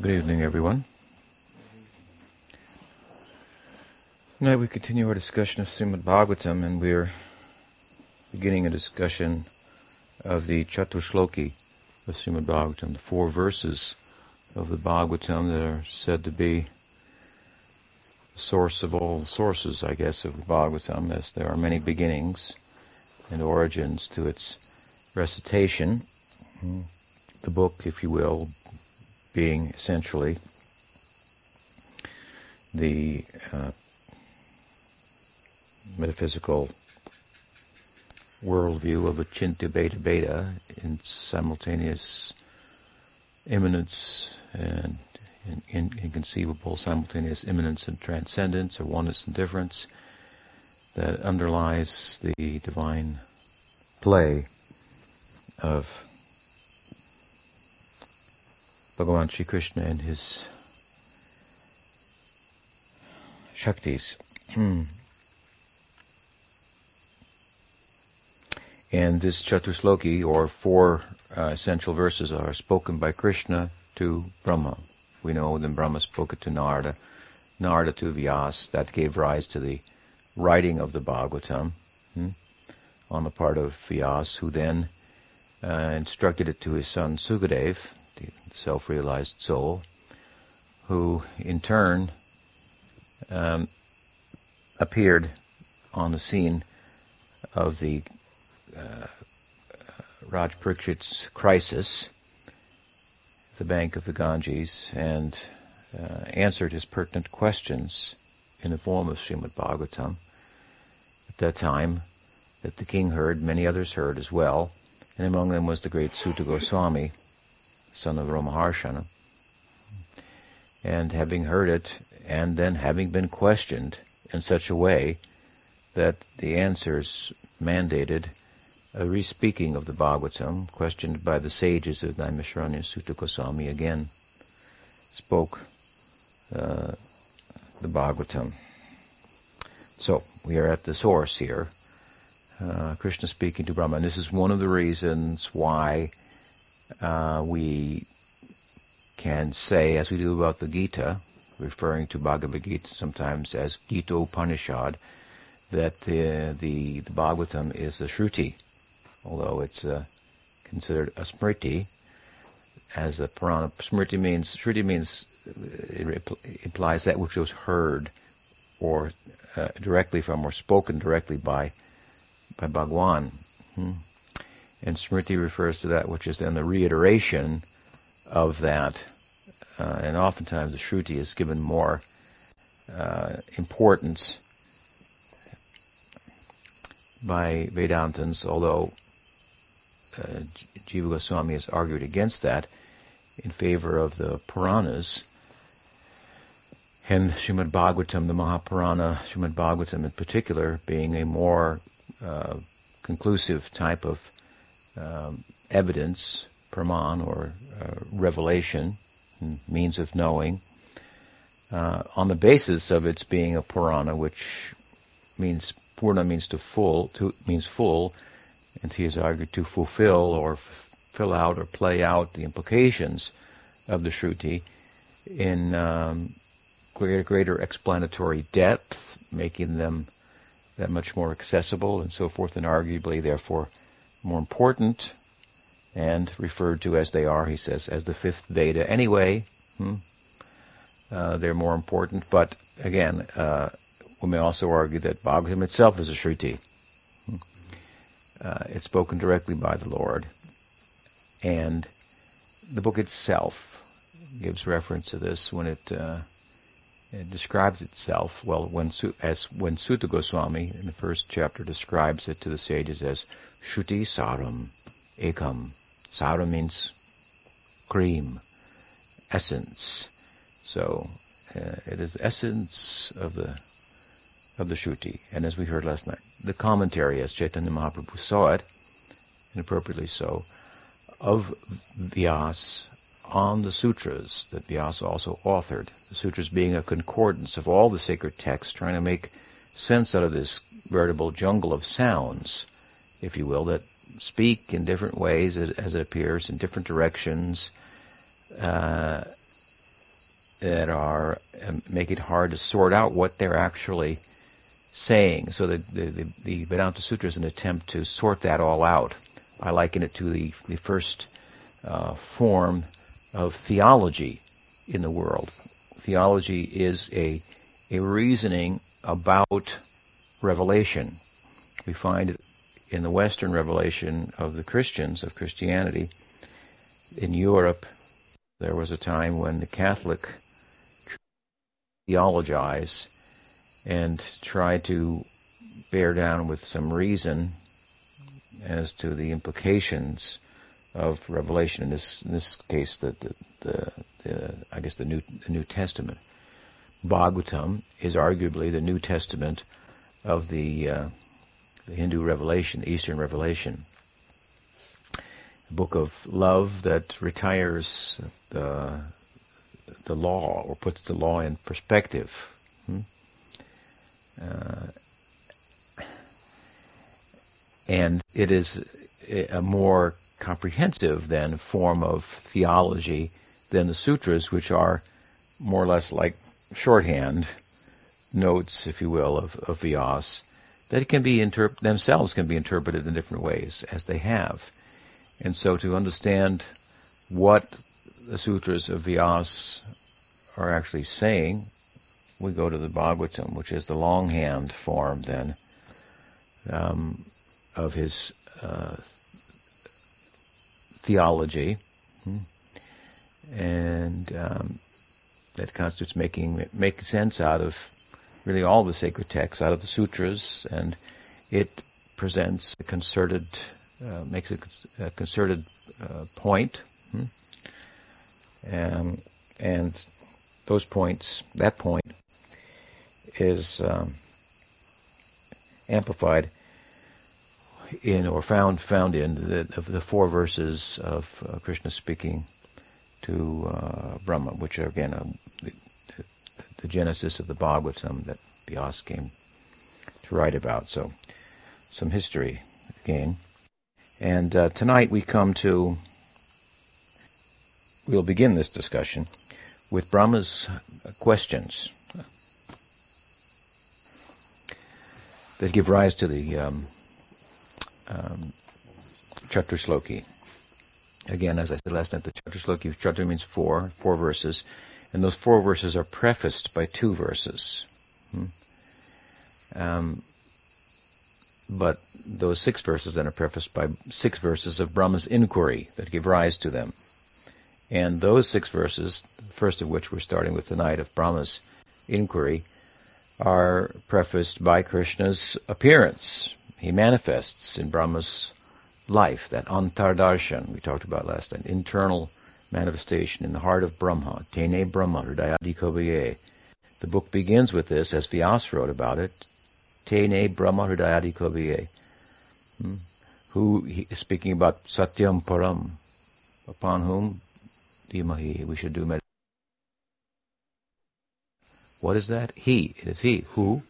Good evening, everyone. Tonight we continue our discussion of Srimad Bhagavatam, and we're beginning a discussion of the Chatushloki of Srimad Bhagavatam, the four verses of the Bhagavatam that are said to be the source of all sources, I guess, of the Bhagavatam, as there are many beginnings and origins to its recitation. Hmm. The book, if you will, being essentially the uh, metaphysical worldview of Achintya Bheda Bheda in simultaneous immanence and in, in, inconceivable simultaneous immanence and transcendence or oneness and difference that underlies the divine play of Bhagavan Sri Krishna and his Shaktis. Hmm. and this Chatushloki, or four uh, essential verses, are spoken by Krishna to Brahma. We know that Brahma spoke it to Narada, Narada to Vyas. That gave rise to the writing of the Bhagavatam hmm, on the part of Vyas, who then uh, instructed it to his son Sukadev, self-realized soul, who in turn um, appeared on the scene of the uh, Raj Parikshit's crisis, the bank of the Ganges, and uh, answered his pertinent questions in the form of Srimad Bhagavatam. At that time, that the king heard, many others heard as well, and among them was the great Suta Goswami, son of Romaharshana. And having heard it, and then having been questioned in such a way that the answers mandated a re-speaking of the Bhagavatam, questioned by the sages of Naimisharanya Suta Goswami again, spoke uh, the Bhagavatam. So, we are at the source here. Uh, Krishna speaking to Brahma. And this is one of the reasons why uh, we can say, as we do about the Gita, referring to Bhagavad Gita sometimes as Gita Upanishad, that the, the, the Bhagavatam is a Shruti, although it's uh, considered a Smriti, as a Purana. Smriti means, Shruti means, it implies that which was heard or uh, directly from or spoken directly by by Bhagwan. Hmm. And Smriti refers to that which is then the reiteration of that. Uh, and oftentimes the Shruti is given more uh, importance by Vedantins, although uh, Jiva Goswami has argued against that in favor of the Puranas. And Srimad Bhagavatam, the Mahapurana, Srimad Bhagavatam in particular, being a more uh, conclusive type of um, evidence, praman, or uh, revelation, means of knowing, uh, on the basis of its being a Purana, which means Purna means to full, to, means full, and he has argued to fulfill or f- fill out or play out the implications of the Shruti in um, greater, greater explanatory depth, making them that much more accessible and so forth, and arguably, therefore, more important and referred to as they are, he says, as the fifth Veda anyway. Hmm? Uh, they're more important, but again, uh, we may also argue that Bhagavatam itself is a Shruti. Hmm? Uh, it's spoken directly by the Lord. And the book itself gives reference to this when it uh, it describes itself well when as when Suta Goswami in the first chapter describes it to the sages as Shruti Saram Ekam. Saram means cream, essence. So uh, it is the essence of the of the Shruti. And as we heard last night, the commentary, as Chaitanya Mahaprabhu saw it, and appropriately so, of Vyas on the sutras that Vyasa also authored. The sutras being a concordance of all the sacred texts, trying to make sense out of this veritable jungle of sounds, if you will, that speak in different ways as it appears, in different directions, uh, that are um, make it hard to sort out what they're actually saying. So the, the, the, the Vedanta Sutra is an attempt to sort that all out. I liken it to the, the first uh, form of theology in the world. Theology is a, a reasoning about revelation. We find in the Western revelation of the Christians, of Christianity. In Europe, there was a time when the Catholic theologize and try to bear down with some reason as to the implications of Revelation. In this in this case, the the, the, the I guess the New the New Testament. Bhagavatam is arguably the New Testament of the, uh, the Hindu revelation, the Eastern revelation. A book of love that retires the the law or puts the law in perspective. Hmm? Uh, and it is a more comprehensive than form of theology than the sutras, which are more or less like shorthand notes, if you will, of, of that can be interp- themselves can be interpreted in different ways as they have. And so to understand what the sutras of Vyas are actually saying, we go to the Bhagavatam, which is the longhand form then um, of his uh, theology, hmm, and um, that constitutes making making sense out of really all the sacred texts, out of the sutras, and it presents a concerted, uh, makes a, a concerted uh, point, hmm, and, and those points, that point, is um, amplified in or found found in the, the four verses of uh, Krishna speaking to uh, Brahma, which are again uh, the, genesis of the Bhagavatam that Vyas came to write about. So, some history again. And uh, tonight we come to, we'll begin this discussion with Brahma's questions that give rise to the um, um. Again, as I said last night, the Chaturshloki, Chatur means four, four verses, and those four verses are prefaced by two verses. Hmm? Um, but those six verses then are prefaced by six verses of Brahma's inquiry that give rise to them. And those six verses, first of which we're starting with tonight of Brahma's inquiry, are prefaced by Krishna's appearance. He manifests in Brahma's life, that antardarshan we talked about last time, internal manifestation in the heart of Brahma, tene Brahma, hridayadi kovaye. The book begins with this, as Vyas wrote about it, tene Brahma hridayadi kovaye. Hmm? Who is speaking about Satyam Param, upon whom Dimahi, we should do meditation. What is that? He. It is he who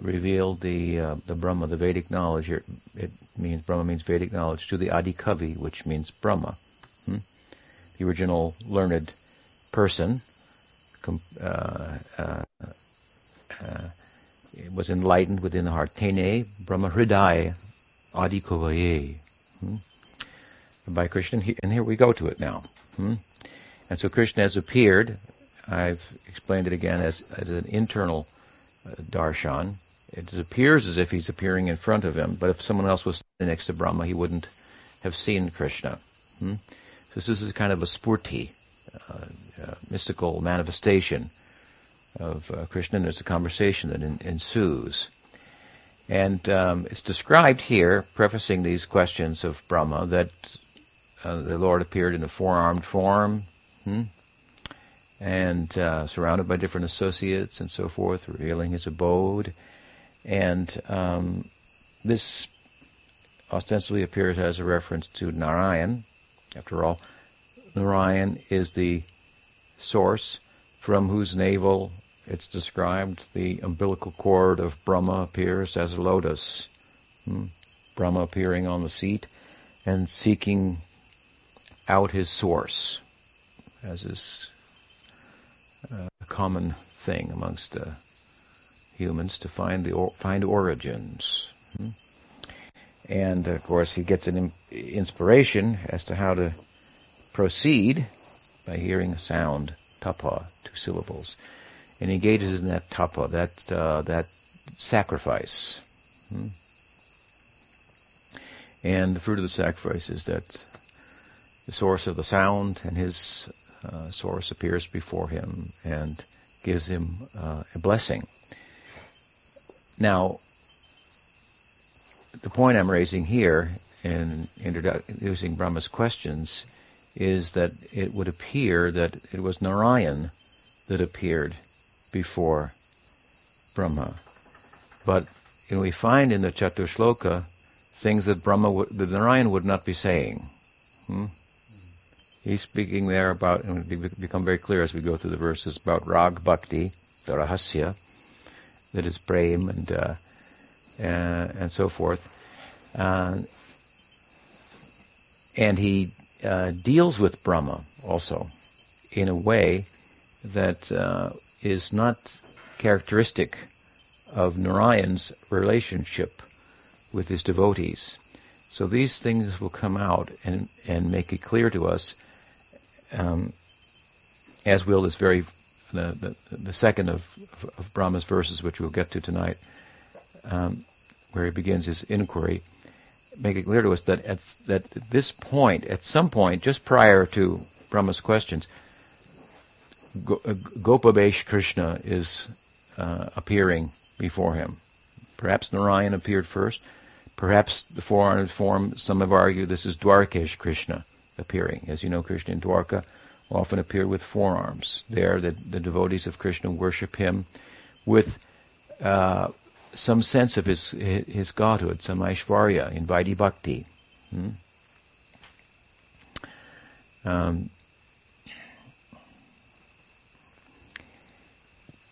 revealed the uh, the Brahma, the Vedic knowledge. It means Brahma means Vedic knowledge to the Adi Kavi, which means Brahma? The original learned person. Uh, uh, uh was enlightened within the heart. Tene Brahma Hriday Adi Kovaye. Hmm? By Krishna, and here we go to it now. Hmm? And so Krishna has appeared. I've explained it again as, as an internal uh, darshan. It appears as if he's appearing in front of him, but if someone else was next to Brahma, he wouldn't have seen Krishna. Hmm? This is a kind of a sphurti, uh, uh, mystical manifestation of uh, Krishna, and there's a conversation that in, ensues. And um, it's described here, prefacing these questions of Brahma, that uh, the Lord appeared in a four-armed form, hmm? and uh, surrounded by different associates and so forth, revealing his abode. And um, this ostensibly appears as a reference to Narayan. After all, Narayan is the source from whose navel it's described the umbilical cord of Brahma appears as a lotus. Hmm? Brahma appearing on the seat and seeking out his source, as is uh, a common thing amongst uh, humans to find the or- find origins. Hmm? And of course, he gets an inspiration as to how to proceed by hearing a sound, tapa, two syllables, and he engages in that tapa, that uh, that sacrifice. Hmm? And the fruit of the sacrifice is that the source of the sound and his uh, source appears before him and gives him uh, a blessing. Now, the point I'm raising here in introducing Brahma's questions is that it would appear that it was Narayan that appeared before Brahma. But you know, we find in the Chaturshloka things that Brahma would, that Narayan would not be saying. Hmm? He's speaking there about, and it become very clear as we go through the verses, about Rag Bhakti, the Rahasya, that is Prem and, uh, and so forth. Uh, and he uh, deals with Brahma also in a way that uh, is not characteristic of Narayan's relationship with his devotees. So these things will come out and, and make it clear to us um, as will this very the, the, the second of, of, Brahma's verses, which we'll get to tonight, um, where he begins his inquiry, make it clear to us that at, that at this point, at some point, just prior to Brahma's questions, Go, uh, Gopabesh Krishna is uh, appearing before him. Perhaps Narayan appeared first. Perhaps the four-armed form, some have argued this is Dwarkesh Krishna appearing. As you know, Krishna in Dwarka often appear with four arms. There, the, the devotees of Krishna worship him with uh, some sense of his his godhood, some Aishvarya in Vaidhi Bhakti. Hmm? Um,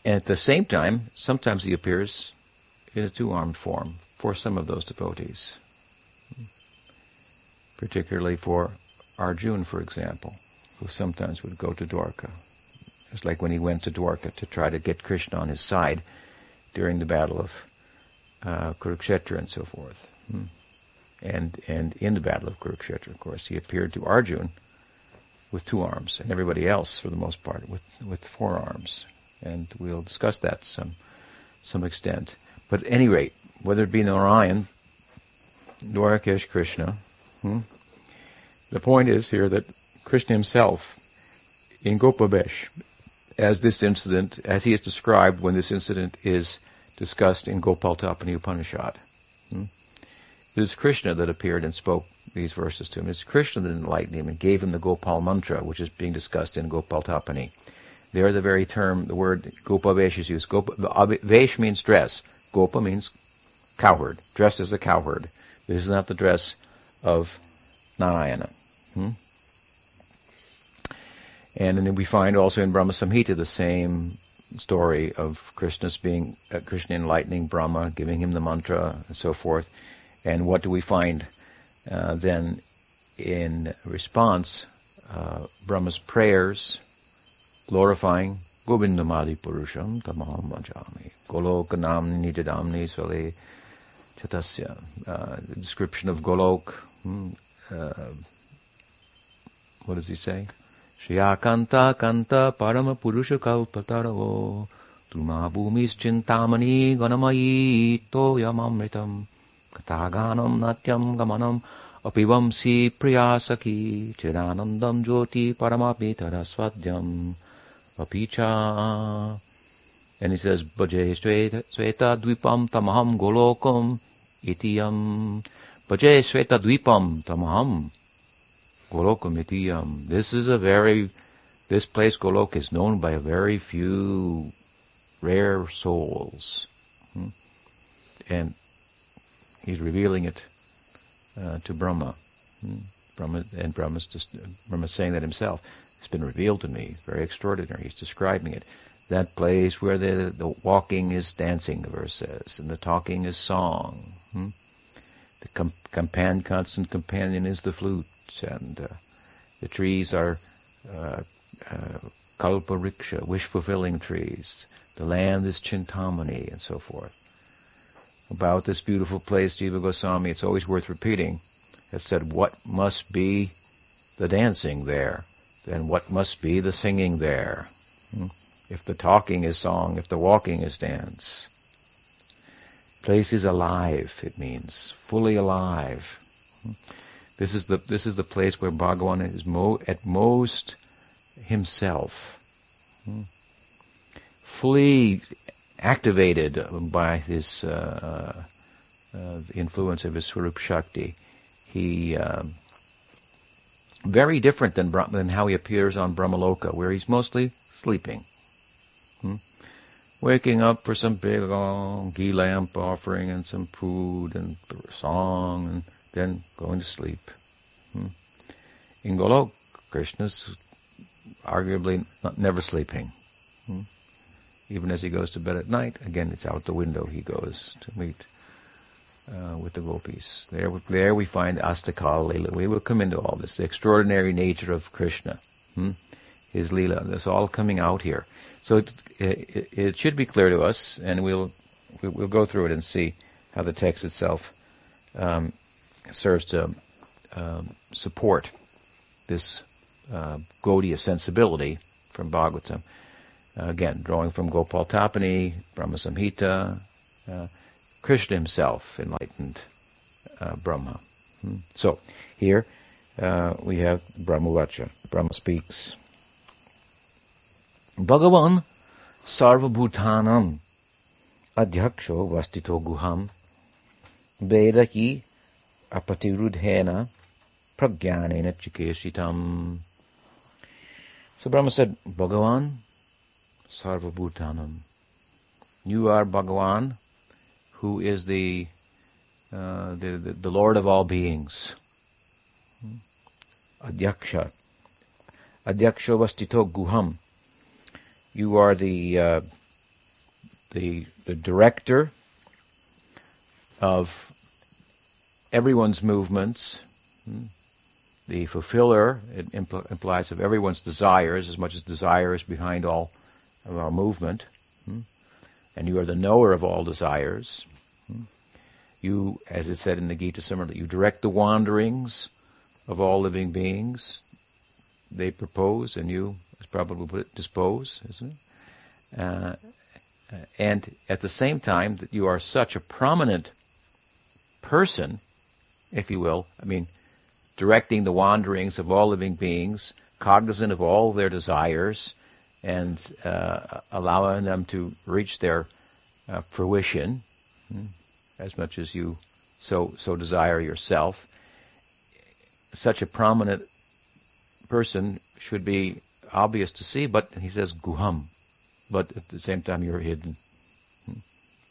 and at the same time, sometimes he appears in a two-armed form for some of those devotees, hmm? particularly for Arjun, for example, who sometimes would go to Dwarka. It's like when he went to Dwarka to try to get Krishna on his side during the battle of uh, Kurukshetra and so forth. Hmm. And and in the battle of Kurukshetra, of course, he appeared to Arjun with two arms, and everybody else, for the most part, with with four arms. And we'll discuss that to some some extent. But at any rate, whether it be Narayan, Dwarakesh Krishna, hmm, the point is here that Krishna himself, in Gopabesh, as this incident, as he is described when this incident is discussed in Gopal Tapani Upanishad. Hmm? It is Krishna that appeared and spoke these verses to him. It's Krishna that enlightened him and gave him the Gopal mantra, which is being discussed in Gopal Tapani. There, the very term, the word Gopavesh is used. Gopa, Vesh means dress. Gopa means cowherd, dressed as a cowherd. This is not the dress of Narayana. Hmm? And, then we find also in Brahma Samhita the same story of Krishna's being uh, Krishna enlightening Brahma, giving him the mantra, and so forth. And what do we find uh, then in response? Uh, Brahma's prayers glorifying Govindamadi Purusham Tamaham Vajami Golokanam Nijadamni Svale Chatasya. Uh, the description of Golok. Hmm, uh, what does he say? Shri आकांता Kanta परम पुरुष कान्त परमपुरुषकल्पतरवो तुमा चिंतामणि गणमयी तोयममृतम् कथागानं नाट्यं नाट्यम गमनम अपिवंशी प्रिया सखी चिदानन्दं ज्योति परमापितरस्वद्यम् अपि च And he says, Bhaje द्वीपम तमहम गोलोकम Golokum Itiyam. Bhaje Sveta Dvipam Tamaham Golokamitiyam. This is a very, this place Golok is known by a very few rare souls. Hmm? And he's revealing it uh, to Brahma. Hmm? Brahma and Brahma's just, Brahma's saying that himself. It's been revealed to me. It's very extraordinary. He's describing it. That place where the, the walking is dancing, the verse says, and the talking is song. Hmm? The com- companion, constant companion is the flute and uh, the trees are uh, uh, kalpa vriksha, wish-fulfilling trees. The land is Chintamani, and so forth. About this beautiful place, Jiva Goswami, it's always worth repeating, has said, what must be the dancing there? Then what must be the singing there? Hmm? If the talking is song, if the walking is dance. Place is alive, it means, fully alive. Hmm? This is the this is the place where Bhagavan is mo- at most himself, hmm? fully activated by his uh, uh, influence of his Swarup Shakti. He um, very different than than how he appears on Brahmaloka, where he's mostly sleeping. Hmm? Waking up for some big long ghee lamp offering and some food and song and then going to sleep. Hmm? In Golok, Krishna's arguably not, never sleeping. Hmm? Even as he goes to bed at night, again, it's out the window he goes to meet uh, with the gopis. There, there we find Astakal Leela. We will come into all this, the extraordinary nature of Krishna, hmm? his Leela. That's all coming out here. So it, it, it, should be clear to us, and we'll we'll go through it and see how the text itself um, serves to um, support this uh, Gaudiya sensibility from Bhagavatam. Uh, again, drawing from Gopal Tapani, Brahma Samhita, uh, Krishna himself enlightened uh, Brahma. Hmm. So, here uh, we have Brahma Vacha. Brahma speaks. Bhagavan sarvabhutanam adhyaksho vastito guham vedaki apatirudhena pragyanena chikesitam. So Brahma said, Bhagavan sarvabhutanam. You are Bhagavan, who is the, uh, the, the, the, Lord of all beings. Adyaksha. Adyaksha vastito guham. You are the, uh, the, the director of everyone's movements, the fulfiller, it impl- implies of everyone's desires, as much as desire is behind all of our movement. And you are the knower of all desires. You, as it said in the Gita Simrata, you direct the wanderings of all living beings. They propose, and you, as probably put it, dispose, isn't it? Uh, and at the same time, that you are such a prominent person if you will. I mean, directing the wanderings of all living beings, cognizant of all their desires, and uh, allowing them to reach their uh, fruition, hmm, as much as you so so desire yourself. Such a prominent person should be obvious to see, but he says guham, but at the same time you're hidden. Hmm.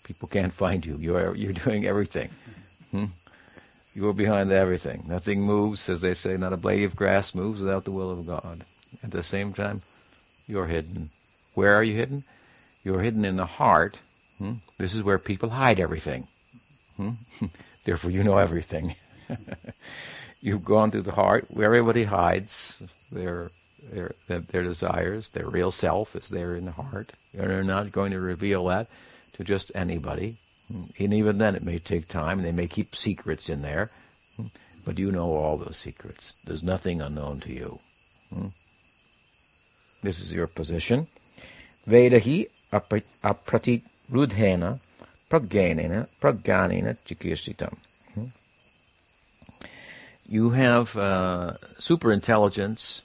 People can't find you. You're you're doing everything. Hmm. You are behind everything. Nothing moves, as they say, not a blade of grass moves without the will of God. At the same time, you're hidden. Where are you hidden? You're hidden in the heart. Hmm? This is where people hide everything. Hmm? Therefore, you know everything. You've gone through the heart where everybody hides their, their, their desires. Their real self is there in the heart. And they're not going to reveal that to just anybody. And even then, it may take time. They may keep secrets in there, but you know all those secrets. There's nothing unknown to you. This is your position. Vedahi aprati rudhena pragyanena pragyanena chikirsitam. You have uh, super intelligence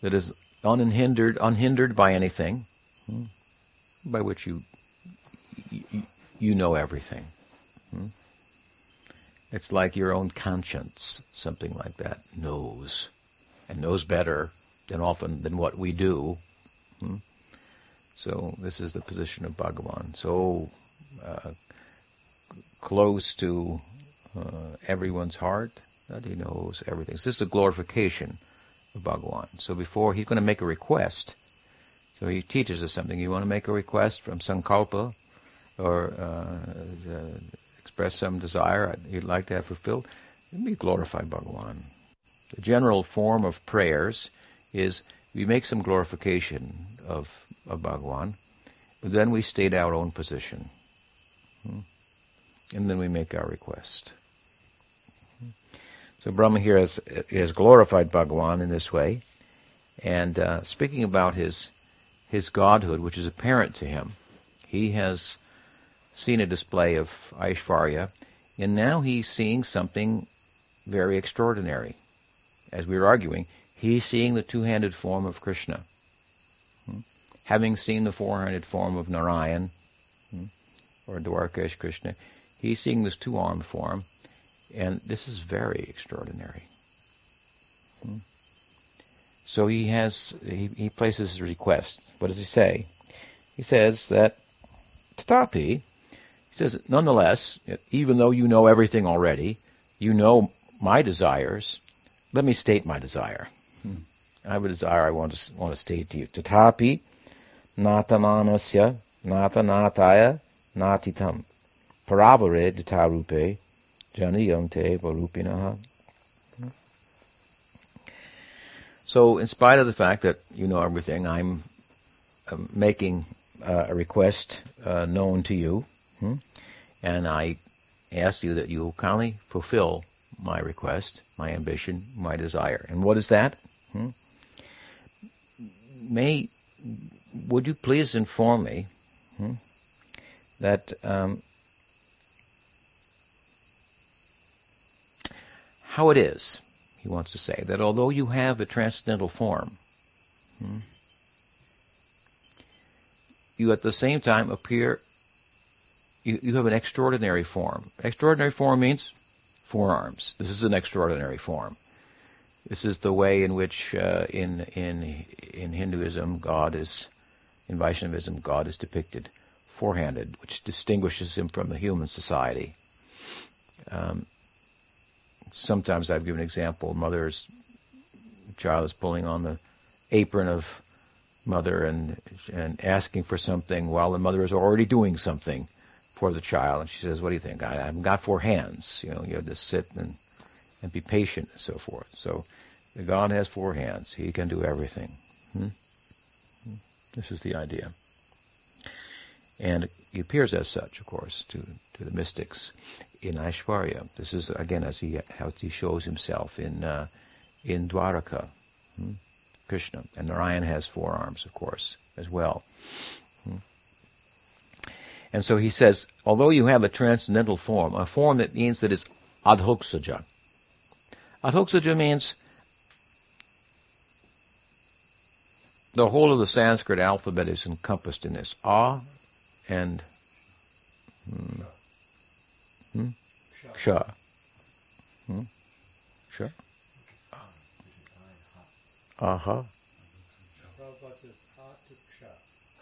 that is unhindered, unhindered by anything, by which you, you know everything. Hmm? It's like your own conscience, something like that, knows, and knows better than often than what we do. Hmm? So this is the position of Bhagavan. So uh, close to uh, everyone's heart that he knows everything. So this is a glorification of Bhagavan. So before he's going to make a request, so he teaches us something. You want to make a request from Sankalpa, or uh, express some desire you'd like to have fulfilled, be glorified Bhagavan. The general form of prayers is we make some glorification of, of Bhagwan, but then we state our own position. Hmm? And then we make our request. So Brahma here has, has glorified Bhagwan in this way, and uh, speaking about his his godhood, which is apparent to him, he has seen a display of Aishvarya, and now he's seeing something very extraordinary. As we were arguing, he's seeing the two-handed form of Krishna. Hmm? Having seen the four-handed form of Narayan, hmm? or Dwarkesh Krishna, he's seeing this two-armed form, and this is very extraordinary. Hmm? So he has he, he places his request. What does he say? He says that Tatapi, he says, nonetheless, even though you know everything already, you know my desires, let me state my desire. Hmm. I have a desire I want to want to state to you. Tatapi natamanasya nata nataya natitam paravare ditarupe janiyante varupinaha So, in spite of the fact that you know everything, I'm uh, making uh, a request uh, known to you? And I ask you that you kindly fulfill my request, my ambition, my desire. And what is that? Hmm? May would you please inform me hmm, that um, how it is he wants to say, that although you have a transcendental form, hmm, you at the same time appear, you, you have an extraordinary form. Extraordinary form means four arms. This is an extraordinary form. This is the way in which, uh, in in in Hinduism, God is, in Vaishnavism, God is depicted four-handed, which distinguishes him from the human society. Um, sometimes I've given an example. Mother's child is pulling on the apron of mother and and asking for something while the mother is already doing something for the child. And she says, "What do you think? I, haven't got four hands. You know, you have to sit and and be patient and so forth." So, God has four hands. He can do everything. Hmm? This is the idea, and he appears as such, of course, to to the mystics in Aishwarya. This is again as he how he shows himself in uh, in Dwaraka, hmm? Krishna, and Narayan has four arms, of course, as well. And so he says, although you have a transcendental form, a form that means that it's adhoksaja. Adhoksaja means the whole of the Sanskrit alphabet is encompassed in this. A and hmm, Hmm? Hmm? Sha. Aha.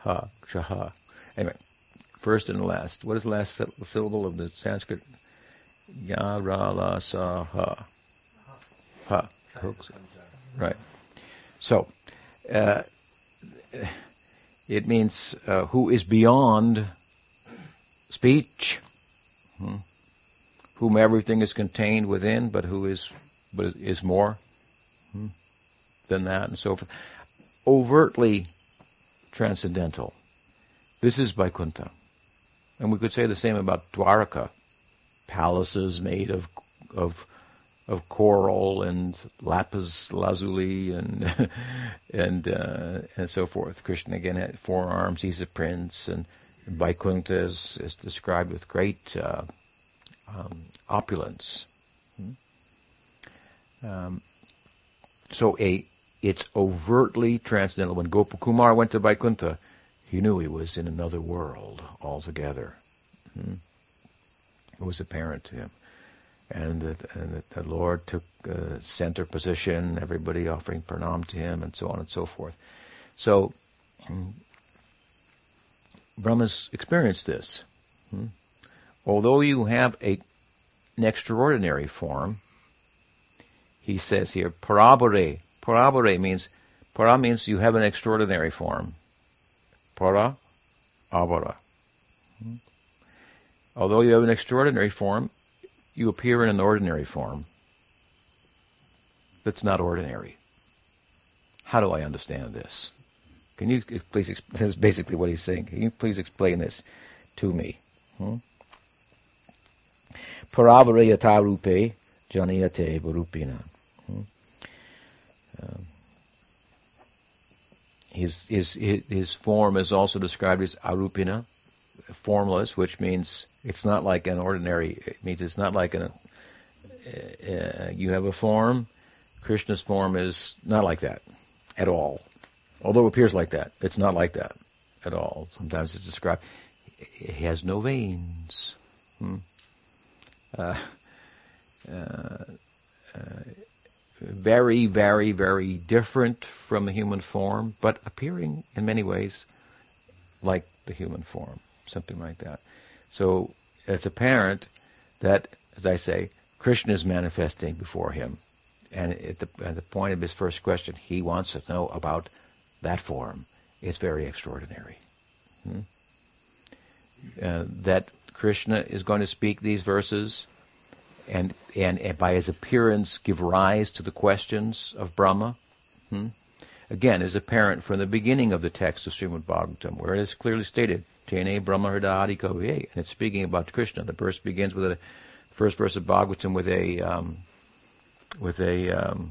Ha. Shaha. Anyway, first and last. What is the last syllable of the Sanskrit? Ya, ra, la, sa, ha. Ha. Right. So, uh, it means uh, who is beyond speech. Hmm? whom everything is contained within, but who is but is more hmm, than that, and so forth. Overtly transcendental. This is by Vaikuntha. And we could say the same about Dwarka, Palaces made of of of coral and lapis lazuli and and uh, and so forth. Krishna again had four arms. He's a prince, and Vaikuntha is, is described with great uh, um, opulence. Hmm? Um, so a it's overtly transcendental. When Gopakumar went to Vaikuntha, he knew he was in another world altogether. Hmm? It was apparent to him. And that, and the Lord took uh, center position, everybody offering pranam to him, and so on and so forth. So, hmm, Brahma's experienced this. Hmm? Although you have a an extraordinary form. He says here, parabore. Parabore means, para means you have an extraordinary form. Para, abara. Hmm? Although you have an extraordinary form, you appear in an ordinary form that's not ordinary. how do I understand this? Can you please, this is basically what he's saying. Can you please explain this to me? Hmm? Paravarayata rupe janiyate his, his, his form is also described as arupina, formless, which means it's not like an ordinary, it means it's not like an, uh, uh, you have a form, Krishna's form is not like that at all. Although it appears like that, it's not like that at all. Sometimes it's described, he has no veins. Hmm. Uh, uh, uh, very, very, very different from the human form, but appearing in many ways like the human form, something like that. So it's apparent that, as I say, Krishna is manifesting before him. And at the, at the point of his first question, he wants to know about that form. It's very extraordinary. Hmm? Uh, that Krishna is going to speak these verses and, and, and, by his appearance give rise to the questions of Brahma. Hmm? Again, is apparent from the beginning of the text of Srimad Bhagavatam, where it is clearly stated, Tene Brahma Hridadi Kaviye, and it's speaking about Krishna. The verse begins with a first verse of Bhagavatam with a um, with a um,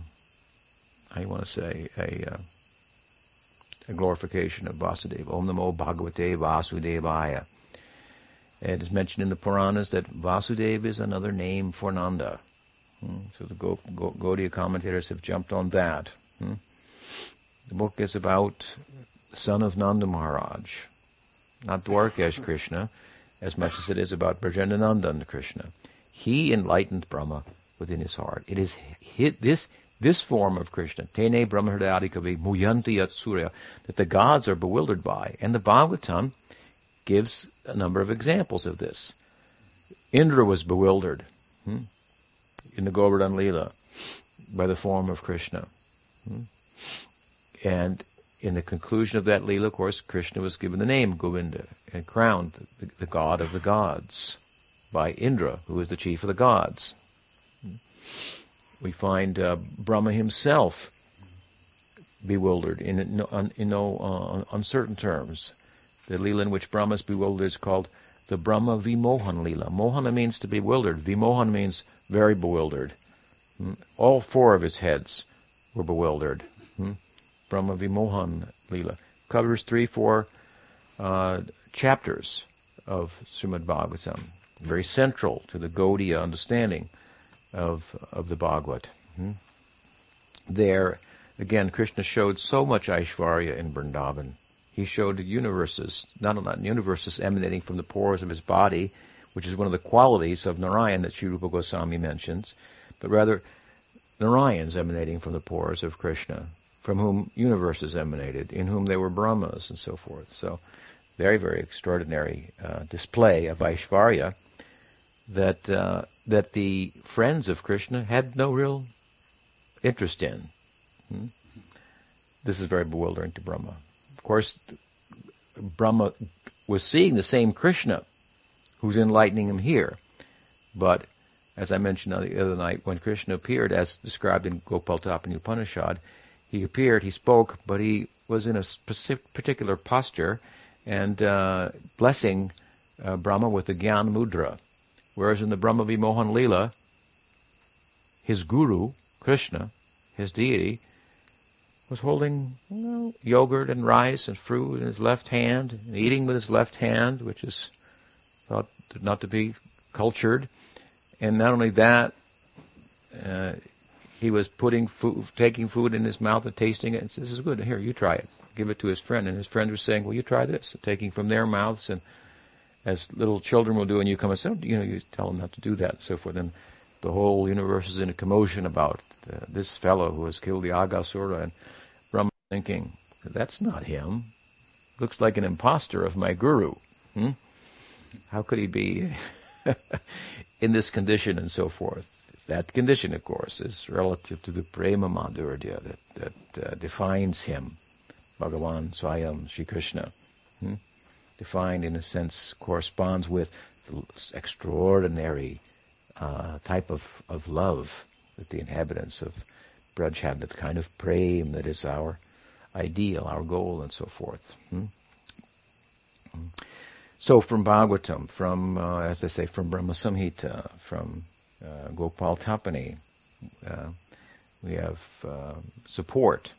you want to say a uh, a glorification of Vasudeva. Om Namo Bhagavate Vasudevaya. It is mentioned in the Puranas that Vasudeva is another name for Nanda. Hmm. So the Gaudiya commentators have jumped on that. Hmm. The book is about the son of Nanda Maharaj, not Dwarkesh Krishna, as much as it is about Brajendranandan Krishna. He enlightened Brahma within his heart. It is this this form of Krishna, Tene Brahmahridadikavi Muyanti Yatsurya, that the gods are bewildered by. And the Bhagavatam gives a number of examples of this. Indra was bewildered hmm, in the Govardhan Lila by the form of Krishna. Hmm. And in the conclusion of that Lila, of course, Krishna was given the name Govinda and crowned the, the god of the gods by Indra, who is the chief of the gods. We find uh, Brahma himself bewildered in, in, in no uh, uncertain terms. The lila in which Brahma is bewildered is called the Brahma Vimohan Lila. Mohana means to be bewildered. Vimohan means very bewildered. Hmm? All four of his heads were bewildered. Hmm? Brahma Vimohan Lila covers three, four uh, chapters of Srimad Bhagavatam. Very central to the Gaudiya understanding of of the Bhagavad. Hmm? There, again, Krishna showed so much Aishvarya in Vrindavan. He showed universes, not, universes emanating from the pores of his body, which is one of the qualities of Narayan that Sri Rupa Goswami mentions, but rather Narayans emanating from the pores of Krishna, from whom universes emanated, in whom they were Brahmas and so forth. So, very, very extraordinary uh, display of Aishvarya that uh, that the friends of Krishna had no real interest in. Hmm? This is very bewildering to Brahma. Of course, Brahma was seeing the same Krishna who's enlightening him here. But as I mentioned on the other night, when Krishna appeared, as described in Gopal Tapani Upanishad, he appeared, he spoke, but he was in a specific, particular posture and uh, blessing uh, Brahma with the Gyan Mudra. Whereas in the Brahma Vimohan Leela, his guru, Krishna, his deity, was holding you know, yogurt and rice and fruit in his left hand, and eating with his left hand, which is thought not to be cultured. And not only that, uh, he was putting food, taking food in his mouth and tasting it, and says, "This is good. Here, you try it." Give it to his friend, and his friend was saying, "Well, you try this," taking from their mouths and as little children will do, and you come and say, you know, you tell them not to do that, and so forth. And the whole universe is in a commotion about uh, this fellow who has killed the Aghasura, and thinking, that's not him. Looks like an impostor of my guru. Hmm? How could he be in this condition and so forth? That condition, of course, is relative to the prema madhurya that, that uh, defines him, Bhagavan Swayam Sri Krishna. Hmm? defined in a sense corresponds with the extraordinary uh, type of, of love that the inhabitants of Braj have, the kind of prema that is our ideal, our goal, and so forth. Hmm? So from Bhagavatam, from, uh, as I say, from Brahma Samhita, from uh, Gopal Tapani, uh, we have uh, support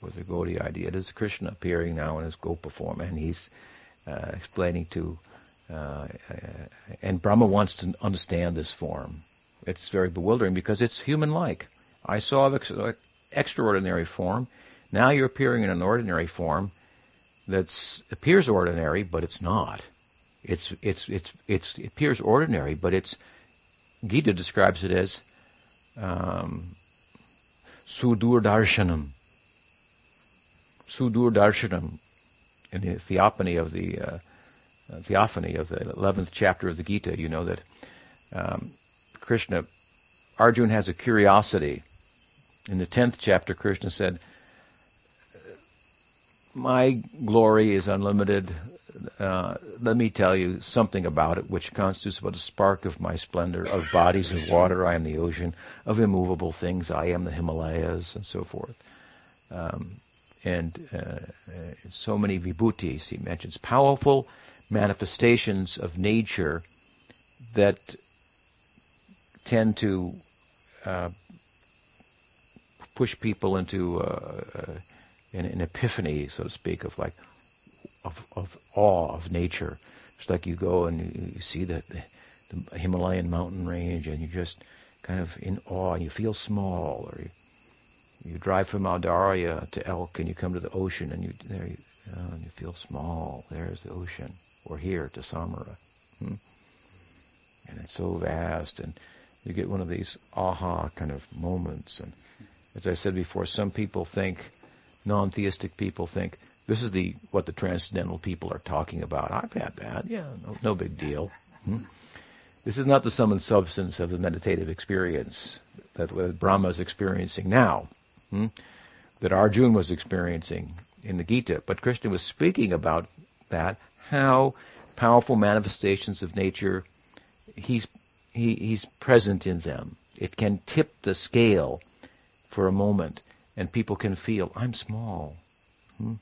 with the Gaudiya idea. It is Krishna appearing now in his Gopa form, and he's uh, explaining to, uh, and Brahma wants to understand this form. It's very bewildering because it's human-like. I saw the extraordinary form. Now you're appearing in an ordinary form that appears ordinary, but it's not. It's, it's, it's, it's, it appears ordinary, but it's, Gita describes it as um, Sudur Darshanam. Sudur Darshanam in the theophany of the uh, theophany of the eleventh chapter of the Gita, you know that um, Krishna, Arjun has a curiosity. In the tenth chapter, Krishna said, "My glory is unlimited. Uh, let me tell you something about it, which constitutes but a spark of my splendor. Of bodies of water, I am the ocean. Of immovable things, I am the Himalayas, and so forth. Um, and uh, uh, so many vibhutis he mentions, powerful manifestations of nature that tend to uh, push people into uh, uh, an, an, epiphany, so to speak, of like of, of awe of nature. It's like you go and you, see the, the, Himalayan mountain range, and you're just kind of in awe, and you feel small, or you, you drive from Audarya to Elk, and you come to the ocean, and you there you, uh, you feel small. There's the ocean, or here to Samara, hmm? and it's so vast, and you get one of these aha kind of moments. And as I said before, some people think, non-theistic people think, this is the what the transcendental people are talking about. I've had that. Yeah, no, no big deal. Hmm? This is not the sum and substance of the meditative experience that Brahma is experiencing now hmm, that Arjun was experiencing in the Gita. But Krishna was speaking about that, how powerful manifestations of nature, he's, he, he's present in them. It can tip the scale for a moment, and people can feel, I'm small. Hmm?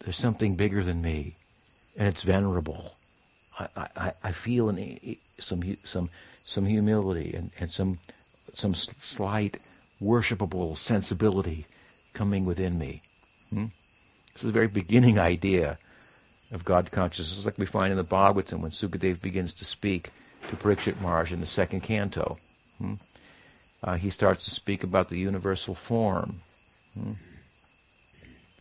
There's something bigger than me, and it's venerable. I, I, I feel an, some, some, some humility and, and some, some slight worshipable sensibility coming within me. Hmm? This is the very beginning idea of God consciousness, like we find in the Bhagavatam when Sukadev begins to speak to Parikshit Maharaj in the second canto. Hmm? Uh, he starts to speak about the universal form hmm?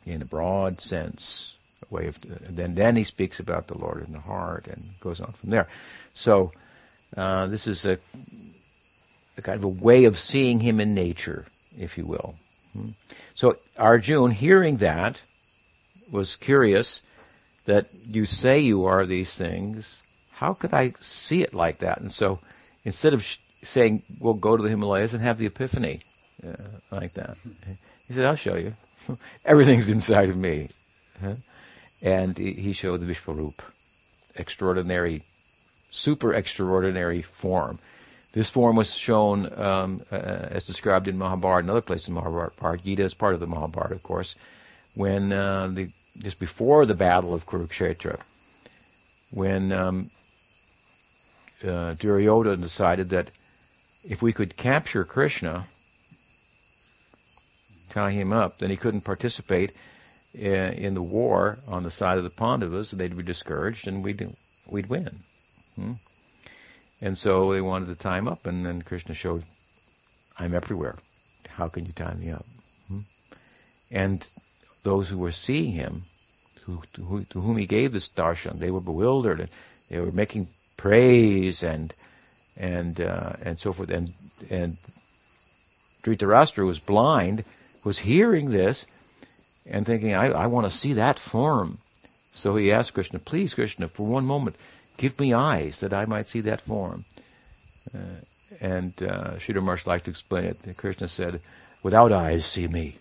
in a broad sense. A way of then then he speaks about the Lord in the heart and goes on from there. So uh, this is a a kind of a way of seeing him in nature, if you will. Hmm. So Arjun, hearing that, was curious that you say you are these things. How could I see it like that? And so instead of sh- saying, well, go to the Himalayas and have the epiphany uh, like that, he said, I'll show you. Everything's inside of me. Huh? And he showed the Vishwarup, extraordinary, super extraordinary form. This form was shown um, uh, as described in Mahabharata, another place in Mahabharata. Gita is part of the Mahabharata, of course. When uh, the, just before the battle of Kurukshetra, when um, uh, Duryodhana decided that if we could capture Krishna, tie him up, then he couldn't participate in, the war on the side of the Pandavas. They'd be discouraged, and we'd we'd win. Hmm? And so they wanted to tie him up, and then Krishna showed, I'm everywhere. How can you tie me up? Hmm? And those who were seeing him, who, to, whom he gave this darshan, they were bewildered, and they were making praise and and uh, and so forth. And and Dhritarashtra was blind, was hearing this, and thinking, I, I want to see that form. So he asked Krishna, please, Krishna, for one moment, Give me eyes that I might see that form. Uh, and uh, Sridhar Maharaj liked to explain it. Krishna said, Without eyes, see me.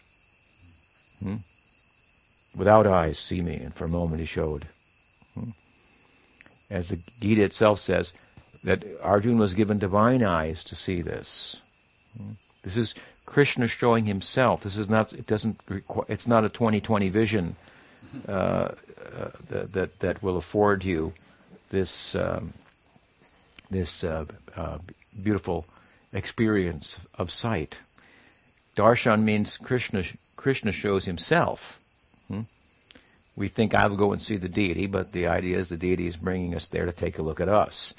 Hmm? Without eyes, see me. And for a moment he showed. Hmm? As the Gita itself says, that Arjuna was given divine eyes to see this. This is Krishna showing himself. This is not, it doesn't require, it's not a 2020 vision uh, uh, that, that, that will afford you this, um, this uh, uh, beautiful experience of sight. Darshan means Krishna, Krishna shows himself. Hmm? We think I'll go and see the deity, but the idea is the deity is bringing us there to take a look at us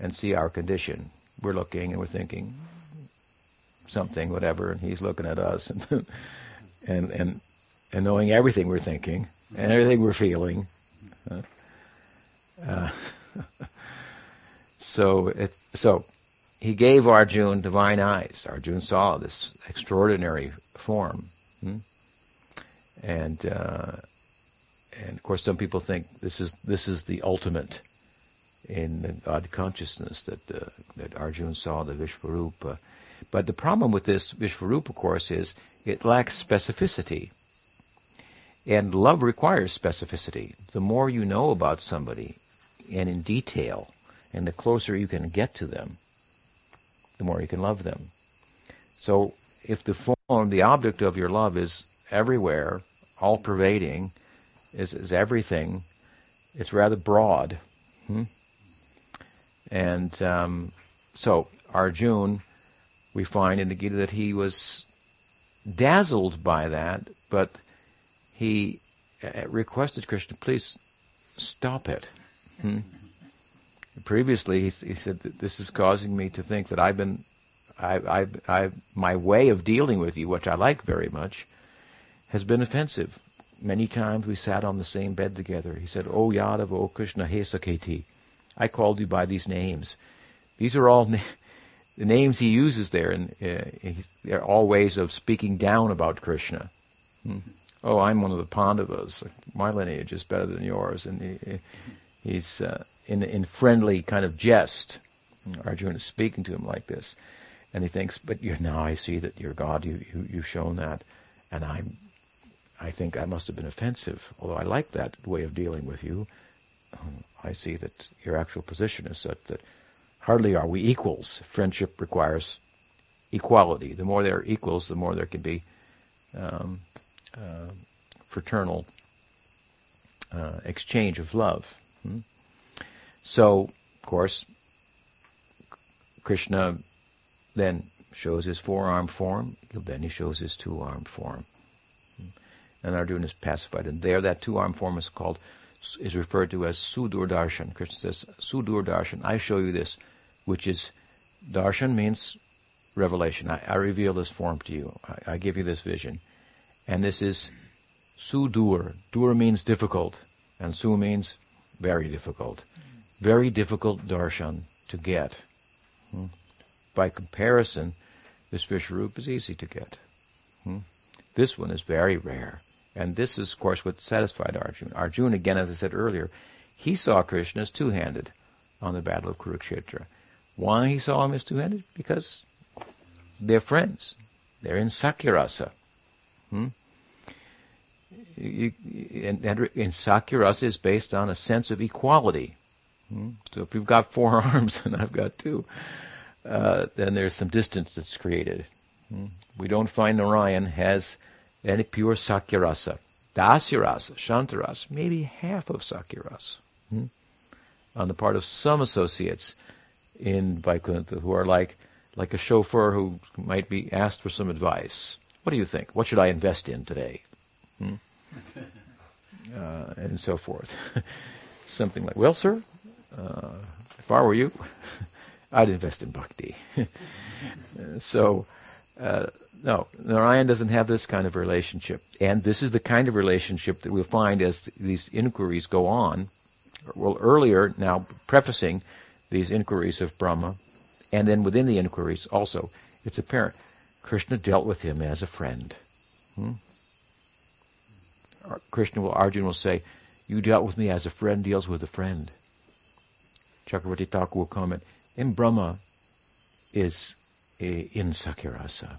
and see our condition. We're looking and we're thinking something, whatever, and he's looking at us and and and and knowing everything we're thinking and everything we're feeling. Uh, so it, so he gave Arjun divine eyes. Arjun saw this extraordinary form, hmm? and uh, and of course some people think this is this is the ultimate in the God consciousness that uh, that Arjun saw the Vishvarupa. But the problem with this Vishvarupa, of course, is it lacks specificity. And love requires specificity. The more you know about somebody, and in detail, and the closer you can get to them, the more you can love them. So if the form, the object of your love is everywhere, all pervading, is, is everything, it's rather broad. Hmm? And um, so Arjun, we find in the Gita that he was dazzled by that, but he uh, requested Krishna, please stop it. Hmm? Previously, he, he said that this is causing me to think that I've been, I, I, I, my way of dealing with you, which I like very much, has been offensive. Many times we sat on the same bed together. He said, "O Yadav, O Krishna, He Sakheti." I called you by these names. These are all na- the names he uses there, and uh, they're all ways of speaking down about Krishna. Hmm. Oh, I'm one of the Pandavas. My lineage is better than yours, and he, he's uh, in in friendly kind of jest. Arjuna is speaking to him like this, and he thinks, "But you now I see that you're God. You, you you've shown that, and I'm." I think I must have been offensive, although I like that way of dealing with you. I see that your actual position is such that hardly are we equals. Friendship requires equality. The more there are equals, the more there can be um, uh, fraternal uh, exchange of love. Hmm? So, of course, Krishna then shows his four-armed form, then he shows his two-armed form. Hmm? And Arjuna is pacified. And there, that two-armed form is called is referred to as Sudur Darshan. Krishna says, Sudur Darshan, I show you this, which is, Darshan means revelation. I, I reveal this form to you. I, I, give you this vision. And this is Sudur. Dur means difficult, and Su means very difficult. Very difficult darshan to get. Hmm? By comparison, this Vishwarup is easy to get. Hmm? This one is very rare. And this is, of course, what satisfied Arjuna. Arjuna, again, as I said earlier, he saw Krishna as two-handed on the Battle of Kurukshetra. Why he saw him as two-handed? Because they're friends. They're in Sakyarasa. Hmm? And, Sakyarasa is based on a sense of equality. Hmm? So if you've got four arms and I've got two, uh, then there's some distance that's created. Hmm? We don't find Narayan has any pure Sakyarasa. Dasyarasa, Shantarasa, maybe half of Sakyarasa. Hmm? On the part of some associates in Vaikuntha who are like, like a chauffeur who might be asked for some advice. What do you think? What should I invest in today? Hmm? Uh, and so forth. Something like, well, sir, uh, if I were you, I'd invest in bhakti. so, uh, no, Narayan doesn't have this kind of relationship. And this is the kind of relationship that we'll find as these inquiries go on. Well, earlier, now prefacing these inquiries of Brahma, and then within the inquiries also, it's apparent Krishna dealt with him as a friend. Hmm? Krishna will, Arjuna will say, You dealt with me as a friend deals with a friend. Chakravarti Thakur will comment, in Brahma is a, in Sakyarasa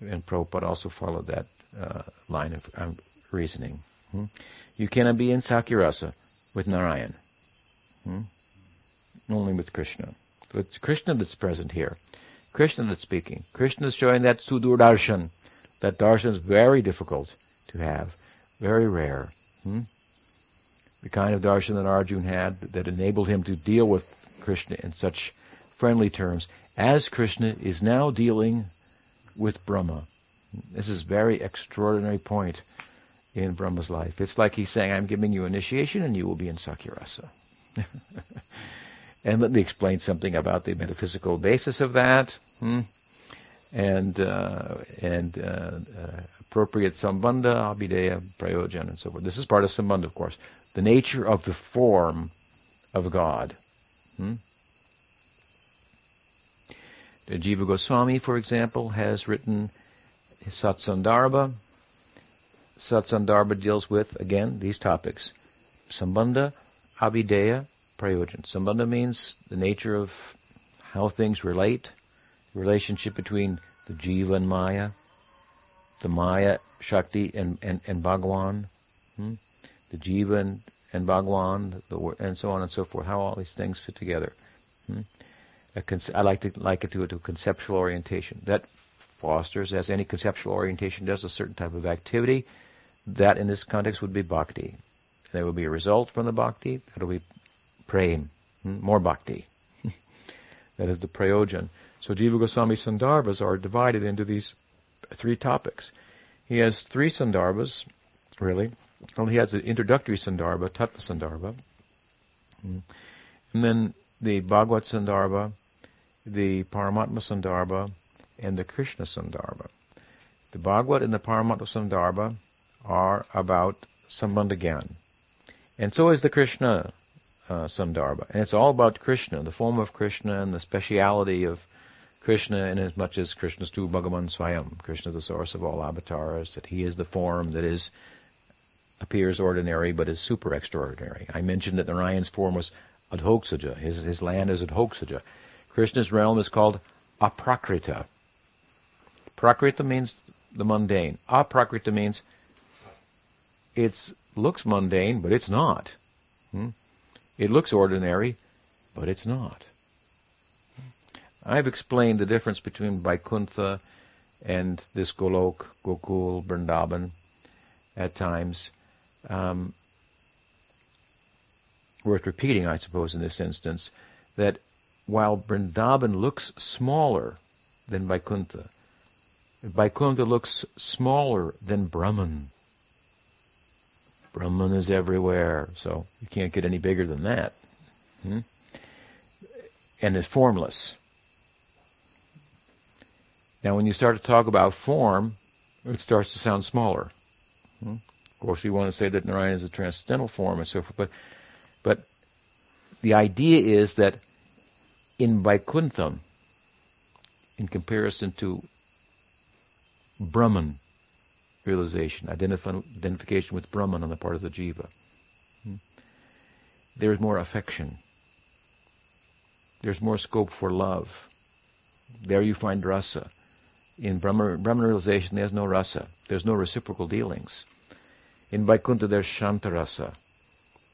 and Prabhupada also followed that uh, line of um, reasoning. Hmm? You cannot be in Sakyarasa with Narayan, hmm? only with Krishna. So it's Krishna that's present here. Krishna that's speaking. Krishna is showing that sudur darshan. That darshan is very difficult to have, very rare. Hmm? The kind of darshan that Arjun had that enabled him to deal with Krishna in such friendly terms, as Krishna is now dealing with Brahma. This is a very extraordinary point in Brahma's life. It's like he's saying, I'm giving you initiation and you will be in Sakyarasa. and let me explain something about the metaphysical basis of that. Hmm? And uh, and uh, uh, appropriate sambandha, abhideya, prayojan, and so forth. This is part of sambandha, of course. The nature of the form of God. Hmm? Jiva Goswami, for example, has written Satsandarbha. Satsandarbha deals with, again, these topics. Sambandha, Abhideya, Prayojan. Sambandha means the nature of how things relate, the relationship between the Jiva and Maya, the Maya, Shakti, and, and, and Bhagwan, hmm? the Jiva and, and Bhagwan, the, and so on and so forth, how all these things fit together. Hmm? I like to like it to, to conceptual orientation. That fosters, as any conceptual orientation does, a certain type of activity. That, in this context, would be bhakti. There will be a result from the bhakti. That will be prem, hmm? more bhakti. that is the prayojan. So Jiva Goswami Sandarbhas are divided into these three topics. He has three Sandarbhas, really. Well, he has an introductory Sandarbha, Tattva Sandarbha. Hmm. And then the Bhagavad Sandarbha, the Paramatma Sandarbha, and the Krishna Sandarbha. The Bhagavad and the Paramatma Sandarbha are about Sambandha Gyan. And so is the Krishna uh, Sandarbha. And it's all about Krishna, the form of Krishna and the speciality of Krishna in as much as Krishna's Bhagavan Swayam. Krishna the source of all avatars, that he is the form that is appears ordinary but is super extraordinary. I mentioned that Narayan's form was Adhoksaja. His, his land is Adhoksaja. Krishna's realm is called Aprakrita. Prakrita means the mundane. Aprakrita means it looks mundane, but it's not. Hmm? It looks ordinary, but it's not. I've explained the difference between Vaikuntha and this Golok, Gokul, Vrindavan at times. Um, worth repeating, I suppose, in this instance, that while Vrindavan looks smaller than Vaikuntha, Vaikuntha looks smaller than Brahman. Brahman is everywhere, so you can't get any bigger than that. Hmm? And it's formless. Now, when you start to talk about form, it starts to sound smaller. Hmm? Of course, you want to say that Narayana is a transcendental form and so forth, but, but the idea is that in Vaikuntham, in comparison to Brahman realization, identification with Brahman on the part of the jiva, hmm, there is more affection. There's more scope for love. There you find rasa. In Brahman, Brahman realization, there's no rasa. There's no reciprocal dealings. In Vaikuntha, there's Shantarasa,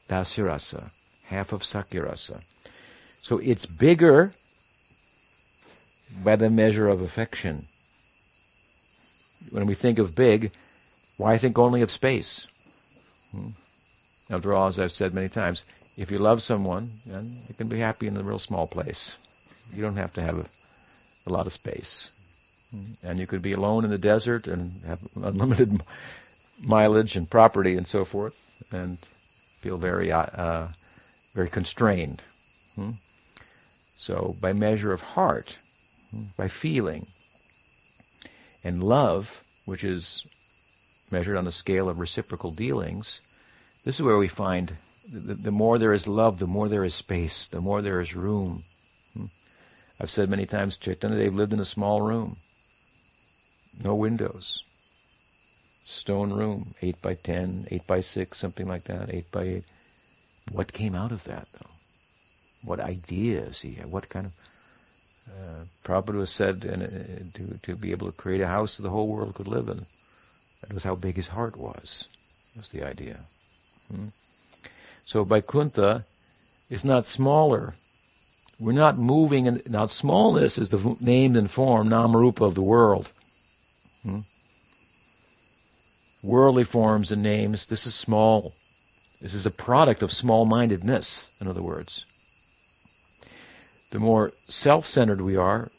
Dasyarasa, half of Sakyarasa. So it's bigger by the measure of affection. When we think of big, why think only of space? Hmm? After all, as I've said many times, if you love someone, then you can be happy in a real small place. You don't have to have a, a lot of space. And you could be alone in the desert and have unlimited mileage and property and so forth, and feel very, uh, uh, very constrained. Hmm? So, by measure of heart, by feeling, and love, which is measured on a scale of reciprocal dealings, this is where we find the, the more there is love, the more there is space, the more there is room. Hmm? I've said many times, Chaitanya Dev lived in a small room no windows. Stone room, 8 by 10, 8 by 6, something like that, 8 by 8. What came out of that, though? What ideas he had? What kind of. Uh, Prabhupada was said uh, to, to be able to create a house that the whole world could live in. That was how big his heart was, was the idea. Hmm? So Vaikuntha is not smaller We're not moving in, now smallness is the named and form, namarupa of the world. Hmm? Worldly forms and names, this is small. This is a product of small-mindedness, in other words. The more self-centered we are,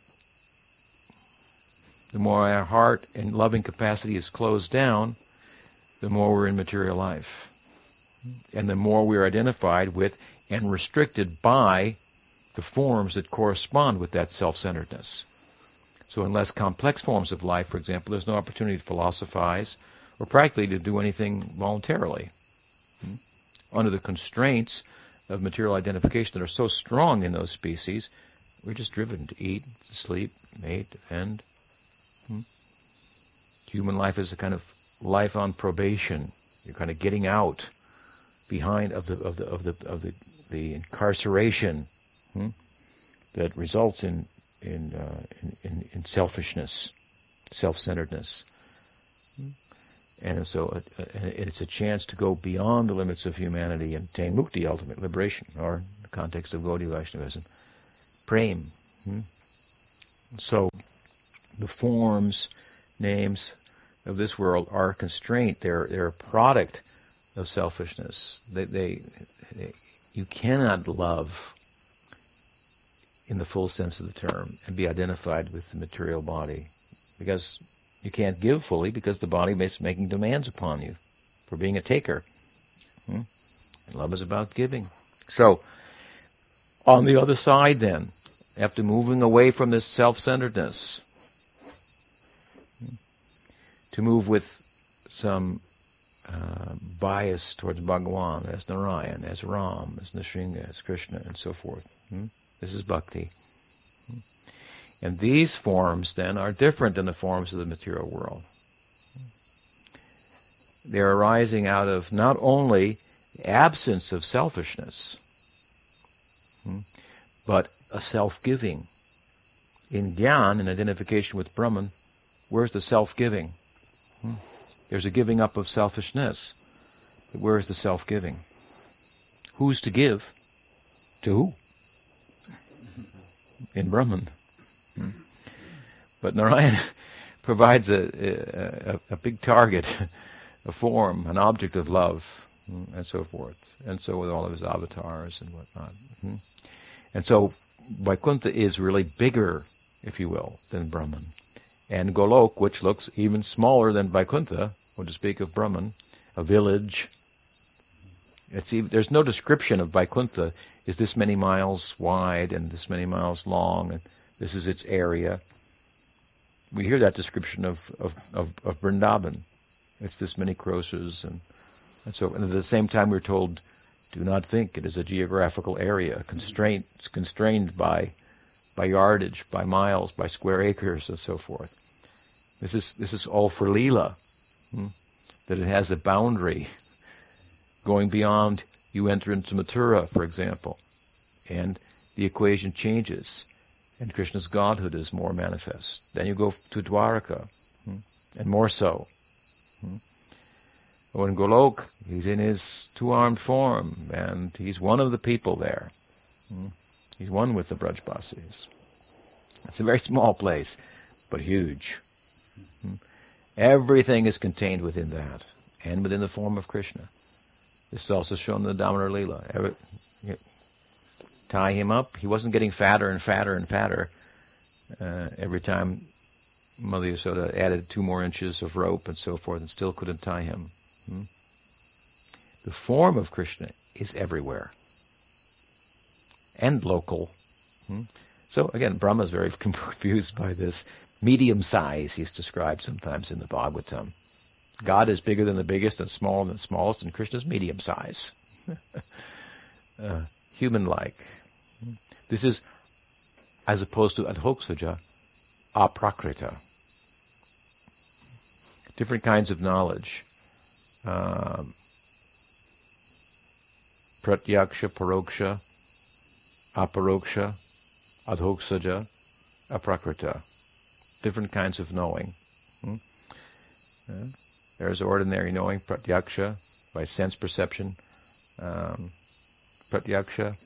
the more our heart and loving capacity is closed down, the more we're in material life. And the more we're identified with and restricted by the forms that correspond with that self-centeredness. So in less complex forms of life, for example, there's no opportunity to philosophize or practically to do anything voluntarily. Hmm? Under the constraints of material identification that are so strong in those species, we're just driven to eat, to sleep, mate, defend. Hmm? Human life is a kind of life on probation. You're kind of getting out behind of the of the of the of the, the incarceration hmm, that results in in, uh, in, in, in selfishness, self-centeredness. And so uh, uh, it's a chance to go beyond the limits of humanity and attain mukti, ultimate liberation, or in the context of Gaudiya Vaishnavism, prem. Hmm? So the forms, names of this world are a constraint. They're, they're a product of selfishness. They, they, they, you cannot love in the full sense of the term and be identified with the material body because you can't give fully because the body is making demands upon you for being a taker. Hmm? And love is about giving. So, on the other side then, after moving away from this self-centeredness, hmm, to move with some uh, bias towards Bhagawan as Narayan, as Ram, as Nrsimha, as Krishna, and so forth. Hmm? This is bhakti. And these forms then are different than the forms of the material world. They're arising out of not only absence of selfishness, hmm, but a self-giving. In Gyan, in identification with Brahman, where's the self-giving? Hmm. There's a giving up of selfishness. But where is the self-giving? Who's to give? To who? In Brahman. But Narayan provides a, a, a, big target, a form, an object of love, hmm, and so forth. And so with all of his avatars and whatnot. Hmm. And so Vaikuntha is really bigger, if you will, than Brahman. And Golok, which looks even smaller than Vaikuntha, or to speak of Brahman, a village. Even, there's no description of Vaikuntha is this many miles wide and this many miles long, and this is its area. We hear that description of, of, of, of Vrindavan. It's this many krosas, and, and so, and at the same time we're told, do not think it is a geographical area, constraint, constrained by, by yardage, by miles, by square acres, and so forth. This is, this is all for Leela. Hmm? That it has a boundary going beyond, you enter into Mathura, for example, and the equation changes, and Krishna's godhood is more manifest. Then you go to Dwaraka, hmm? and more so. Hmm? In Golok, he's in his two-armed form, and he's one of the people there. Hmm? He's one with the Brajbasis. It's a very small place, but huge. Everything is contained within that, and within the form of Krishna. This is also shown in the Damodar Leela. Tie him up. He wasn't getting fatter and fatter and fatter uh, every time Mother Yasoda added two more inches of rope and so forth, and still couldn't tie him. Hmm? The form of Krishna is everywhere and local. Hmm? So again, Brahma is very confused by this medium size he's described sometimes in the Bhagavatam. God is bigger than the biggest and smaller than the smallest, and Krishna is medium size. uh, human-like. This is, as opposed to adhoksaja, aprakrita. Different kinds of knowledge. Um, pratyaksha, paroksha, aparoksha, adhoksaja, aprakrita different kinds of knowing. Hmm? Uh, there's ordinary knowing, pratyaksha, by sense perception. Um, pratyaksha,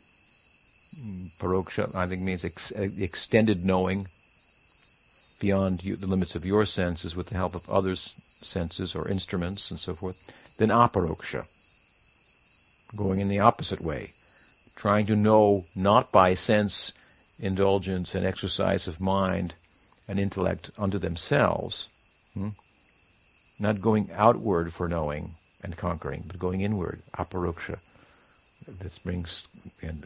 Paroksha, I think, means ex- extended knowing beyond you, the limits of your senses with the help of others' senses or instruments and so forth. Then aparoksha, going in the opposite way, trying to know not by sense indulgence and exercise of mind and intellect unto themselves, hmm? not going outward for knowing and conquering, but going inward, aparoksha. This brings and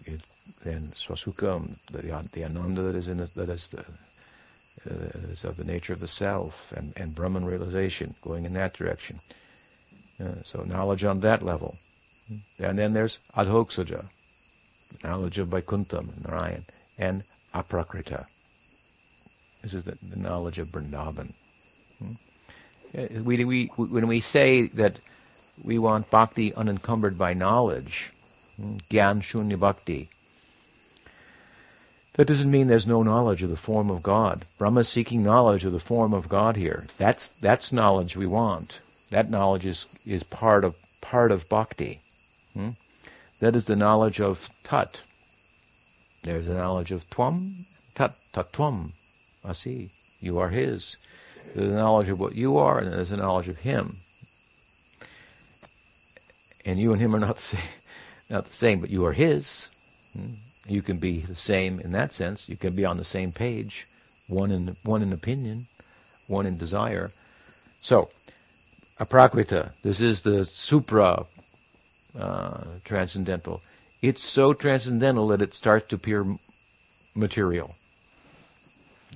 then swasukha, the, the ananda that is in the, that is the uh, is of the nature of the self and, and Brahman realization, going in that direction. Uh, so knowledge on that level. And then there's adhoksaja, knowledge of Vaikuntha, Narayan, and aprakrita. This is the, the knowledge of Vrindavan. Hmm? Uh, we, we, when we say that we want bhakti unencumbered by knowledge, gyan shunya bhakti, that doesn't mean there's no knowledge of the form of God. Brahma is seeking knowledge of the form of God here. That's that's knowledge we want. That knowledge is, is part of part of bhakti. Hmm? That is the knowledge of tat. There's the knowledge of tvam, tat, tatvam, asi. You are his. There's the knowledge of what you are, and there's the knowledge of him. And you and him are not the same, not the same but you are his. Hmm? You can be the same in that sense. You can be on the same page, one in one in opinion, one in desire. So, aprakrita. This is the supra uh, transcendental. It's so transcendental that it starts to appear material.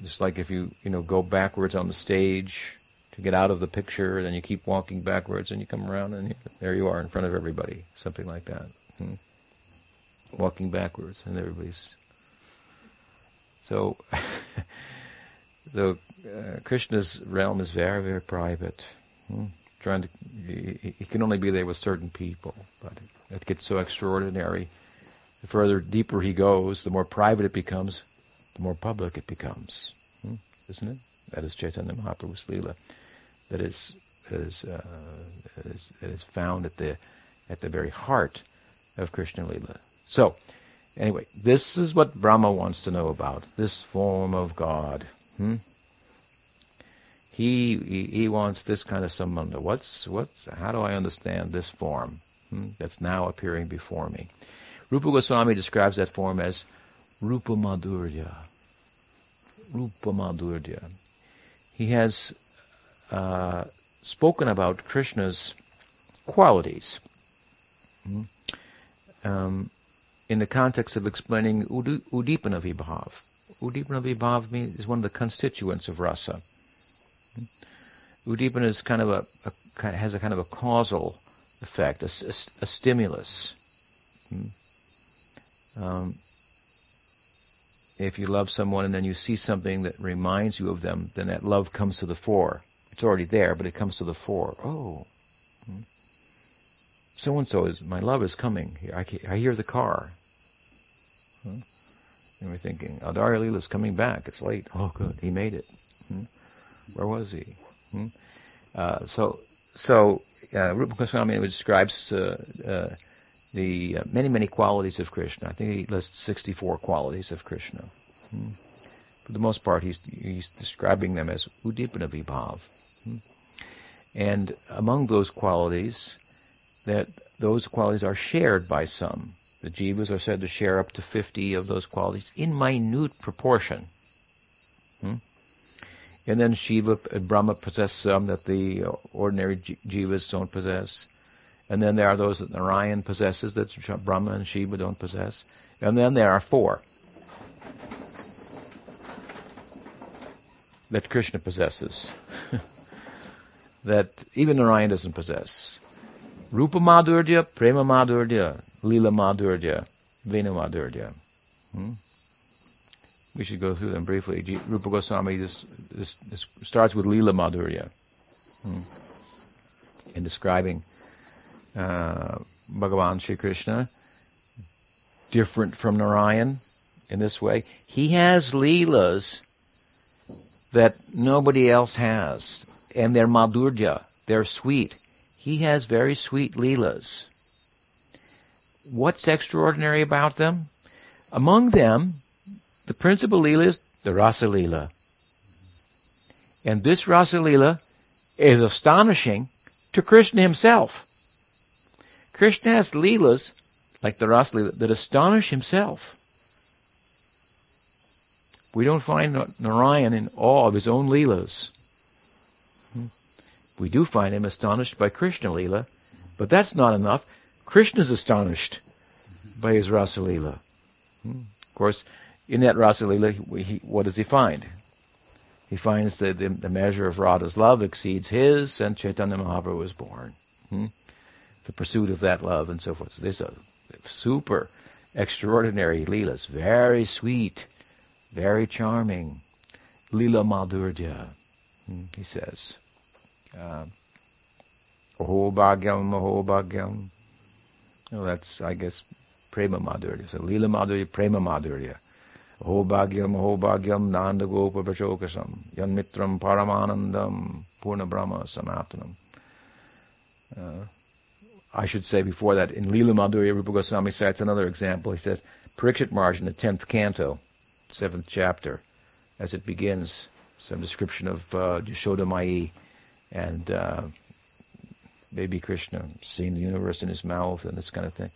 Just like if you you know go backwards on the stage to get out of the picture, then you keep walking backwards, and you come around, and there you are in front of everybody. Something like that. Walking backwards, and everybody's so. the uh, Krishna's realm is very, very private. Hmm? Trying to, he, he, can only be there with certain people, but it gets so extraordinary. The further deeper he goes, the more private it becomes, the more public it becomes, hmm? isn't it? That is Chaitanya Mahaprabhu's Leela. That is uh, found at the at the very heart of Krishna Leela. So, anyway, this is what Brahma wants to know about this form of God. Hmm? He, he, he wants this kind of sambandha. What's what's how do I understand this form hmm, that's now appearing before me? Rupa Goswami describes that form as Rupa Madhurya. Rupa Madhurya. He has uh, spoken about Krishna's qualities. Hmm? Um, in the context of explaining Udipana Vibhav. Udipana Vibhav means, is one of the constituents of rasa. Udipana is kind of a, a has a kind of a causal effect, a, a, a stimulus. Hmm. Um, if you love someone and then you see something that reminds you of them, then that love comes to the fore. It's already there, but it comes to the fore. Oh, so and so is my love is coming. I, I hear the car. Hmm? And we're thinking, Adar is coming back. It's late. Oh, good. He made it. Hmm? Where was he? Hmm? Uh, so, so uh, Rupa Goswami describes uh, uh the uh, many, many qualities of Krishna. I think he lists 64 qualities of Krishna. Hmm? For the most part, he's, he's describing them as Udipana Vibhav. Hmm? And among those qualities, that those qualities are shared by some. The jivas are said to share up to 50 of those qualities in minute proportion. Hmm? And then Shiva and Brahma possess some that the ordinary jivas don't possess. And then there are those that Narayan possesses that Brahma and Shiva don't possess. And then there are four that Krishna possesses that even Narayan doesn't possess. Rupa Madhurya, Prema Madhurya, Lila Madhurya, Venu Madhurya. Hmm? We should go through them briefly. Rupa Goswami this, this, this starts with Lila Madhurya hmm? in describing uh, Bhagavan Sri Krishna, different from Narayan in this way. He has Leelas that nobody else has, and they're Madhurya, they're sweet. He has very sweet Leelas. What's extraordinary about them? Among them, the principal Leela is the Rasa Leela. And this Rasa Leela is astonishing to Krishna himself. Krishna has Leelas, like the Rasa Leela, that astonish himself. We don't find Narayan in awe of his own Leelas. We do find him astonished by Krishna Leela, but that's not enough. Krishna's astonished by his Rasa Leela. Of course, in that Rasa Leela, what does he find? He finds that the, the, measure of Radha's love exceeds his, and Chaitanya Mahaprabhu was born. Hmm? The pursuit of that love and so forth. So this is a super extraordinary Leelas. Very sweet, very charming. Leela Madhurya, hmm, he says. Uh, Aho Bhagyam, Aho Bhagyam. Well, that's, I guess, Prema Madhurya. So Leela Madhurya, Prema Madhurya. Aho Bhagyam, Nanda Gopa Vrajaukasam, Yan Mitram Paramanandam, Purna Brahma Sanatanam. Uh, I should say before that, in Leela Madhurya, Rupa Goswami cites another example. He says, Parikshit Maharaj in the 10th canto, 7th chapter, as it begins, some description of uh, Yashoda and uh, baby Krishna seeing the universe in his mouth and this kind of thing.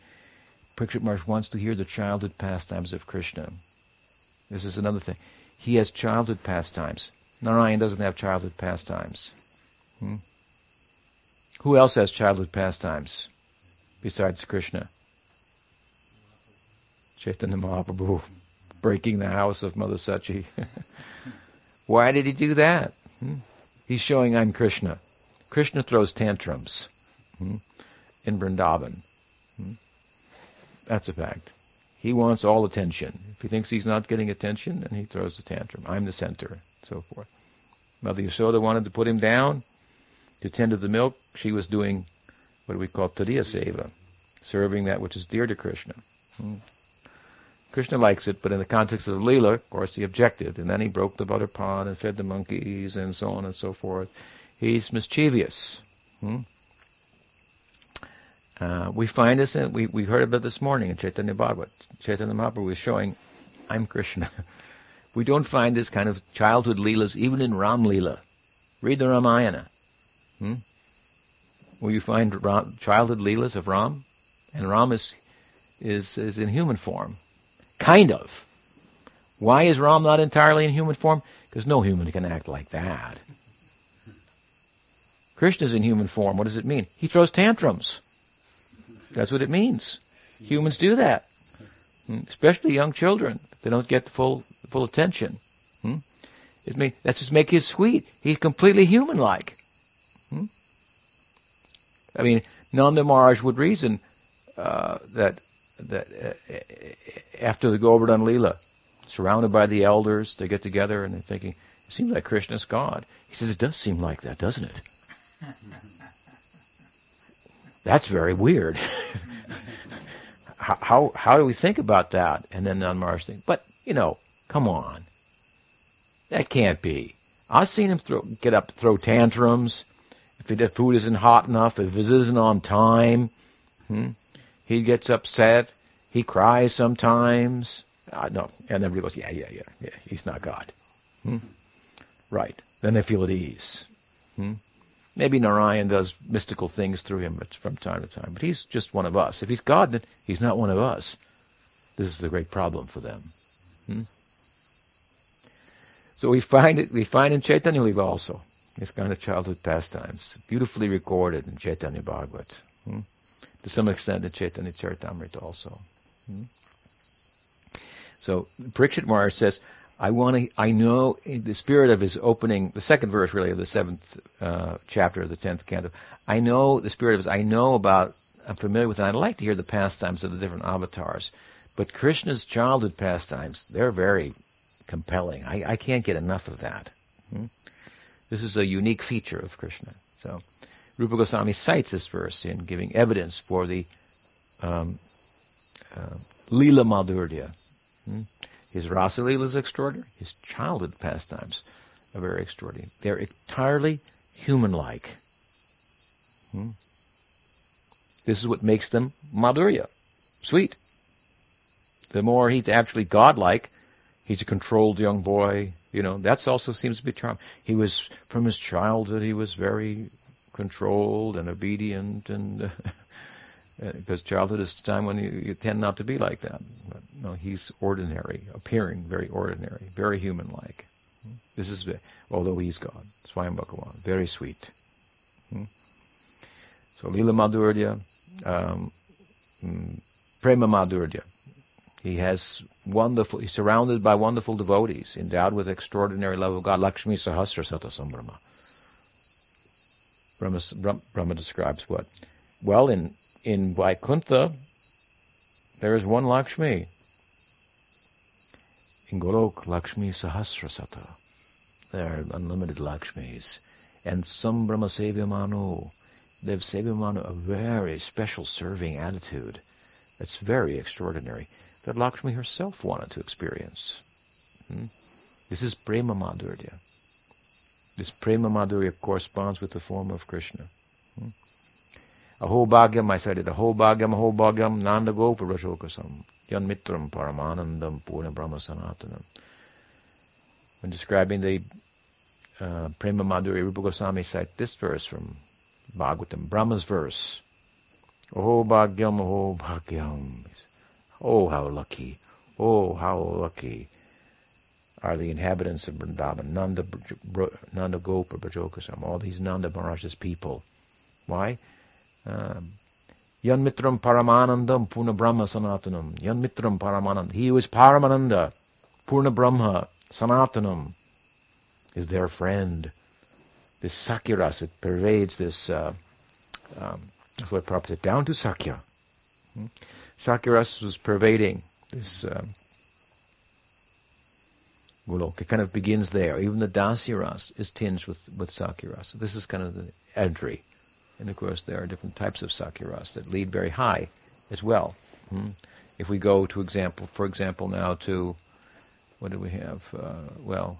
Parikshit Maharaj wants to hear the childhood pastimes of Krishna. This is another thing. He has childhood pastimes. Narayan doesn't have childhood pastimes. Hmm? Who else has childhood pastimes besides Krishna? Chaitanya Mahaprabhu breaking the house of Mother Sachi. Why did he do that? Hmm? He's showing I'm Krishna. Krishna throws tantrums hmm, in Vrindavan. Hmm. That's a fact. He wants all attention. If he thinks he's not getting attention, then he throws a tantrum. I'm the center, so forth. Mother Yasoda wanted to put him down to tend to the milk. She was doing what we call tadiya seva, serving that which is dear to Krishna. Hmm. Krishna likes it, but in the context of Leela, of course, he objected, and then he broke the butter pot and fed the monkeys and so on and so forth. He's mischievous. Hmm? Uh, we find this, in, we, we heard about this morning in Chaitanya Bhagavat. Chaitanya Mahaprabhu was showing, I'm Krishna. we don't find this kind of childhood Leelas even in Ram Leela. Read the Ramayana. Hmm? Will you find Ram, childhood Leelas of Ram? And Ram is, is, is in human form. Kind of. Why is Ram not entirely in human form? Because no human can act like that. Krishna's in human form. What does it mean? He throws tantrums. That's what it means. Humans do that, hmm? especially young children. They don't get the full full attention. Hmm? It may, that's just make him sweet. He's completely human-like. Hmm? I mean, Nanda Maharaj would reason uh, that that uh, after the Govardhan Leela, surrounded by the elders, they get together and they're thinking, it seems like Krishna's God. He says, it does seem like that, doesn't it? That's very weird. how, how, how do we think about that? And then on Mars thing, but you know, come on, that can't be. I've seen him throw, get up, throw tantrums. If the food isn't hot enough, if it isn't on time, hmm, he gets upset. He cries sometimes. Uh, no, and everybody goes, yeah, yeah, yeah, yeah. He's not God. Hmm? Right. Then they feel at ease. Hmm? Maybe Narayan does mystical things through him from time to time, but he's just one of us. If he's God, then he's not one of us. This is the great problem for them. Hmm? So we find it. We find in Chaitanya also this kind of childhood pastimes, beautifully recorded in Chaitanya Bhagavat. Hmm? To some extent in Chaitanya Charitamrita also. Hmm? So Parikshit Maharaj says, I want to, I know the spirit of his opening, the second verse really of the seventh uh, chapter of the tenth canto, I know the spirit of his, I know about, I'm familiar with, and I'd like to hear the pastimes of the different avatars. But Krishna's childhood pastimes, they're very compelling. I, I can't get enough of that. Hmm? This is a unique feature of Krishna. So Rupa Goswami cites this verse in giving evidence for the um, uh, Madhurya. Hmm? His Rasa Leela is extraordinary. His childhood pastimes are very extraordinary. They're entirely human-like. Hmm? This is what makes them Madhurya, sweet. The more he's actually godlike, he's a controlled young boy. You know, that also seems to be charm. He was, from his childhood, he was very controlled and obedient and, because childhood is the time when you, you, tend not to be like that. But no, he's ordinary, appearing very ordinary, very human-like. This is, although he's God, Swayam Bhagavan, very sweet. Hmm? So Lila Madhurya, um, mm, Prema Madhurya. He has wonderful, he's surrounded by wonderful devotees, endowed with extraordinary love of God. Lakshmi Sahasra Sata Sambhrama. Brahma, Brahma describes what? Well, in, in Vaikuntha, there is one Lakshmi. In Golok, Lakshmi Sahasrasata. There are unlimited Lakshmis. And Sambhrama Sevyamanu. They have Sevyamanu, a very special serving attitude. It's very extraordinary. That Lakshmi herself wanted to experience. Hmm? This is Prema Madhurya. This Prema Madhurya corresponds with the form of Krishna. Hmm? Aho Bhagyam, I said it, Aho Bhagyam, Aho Bhagyam, Nanda Gopa Vrajaukasam. Yan Mitram Paramanandam Purna Brahma Sanatanam. When describing the uh, Prema Madhurya, Rupa Goswami cite this verse from Bhagavatam, Brahma's verse. Oh Bhagyam, oh Bhagyam. Oh, how lucky. Oh, how lucky are the inhabitants of Vrindavan, Nanda, Nanda Gopa, Vrajaukasam, all these Nanda Maharaj's people. Why? Um, Yan Mitram Paramanandam Purna Brahma Sanatanam. Yan Mitram Paramanandam. He who is Paramananda, Purna Brahma, Sanatanam, is their friend. This sakiras, it pervades this, uh, um, that's what said, down to Sakya. Hmm? Sakyaras was pervading this um, It kind of begins there. Even the Dasyaras is tinged with, with Sakyaras. This is kind of the entry. And of course, there are different types of sakiras that lead very high as well. Hmm? If we go to example, for example, now to what do we have? Uh, well,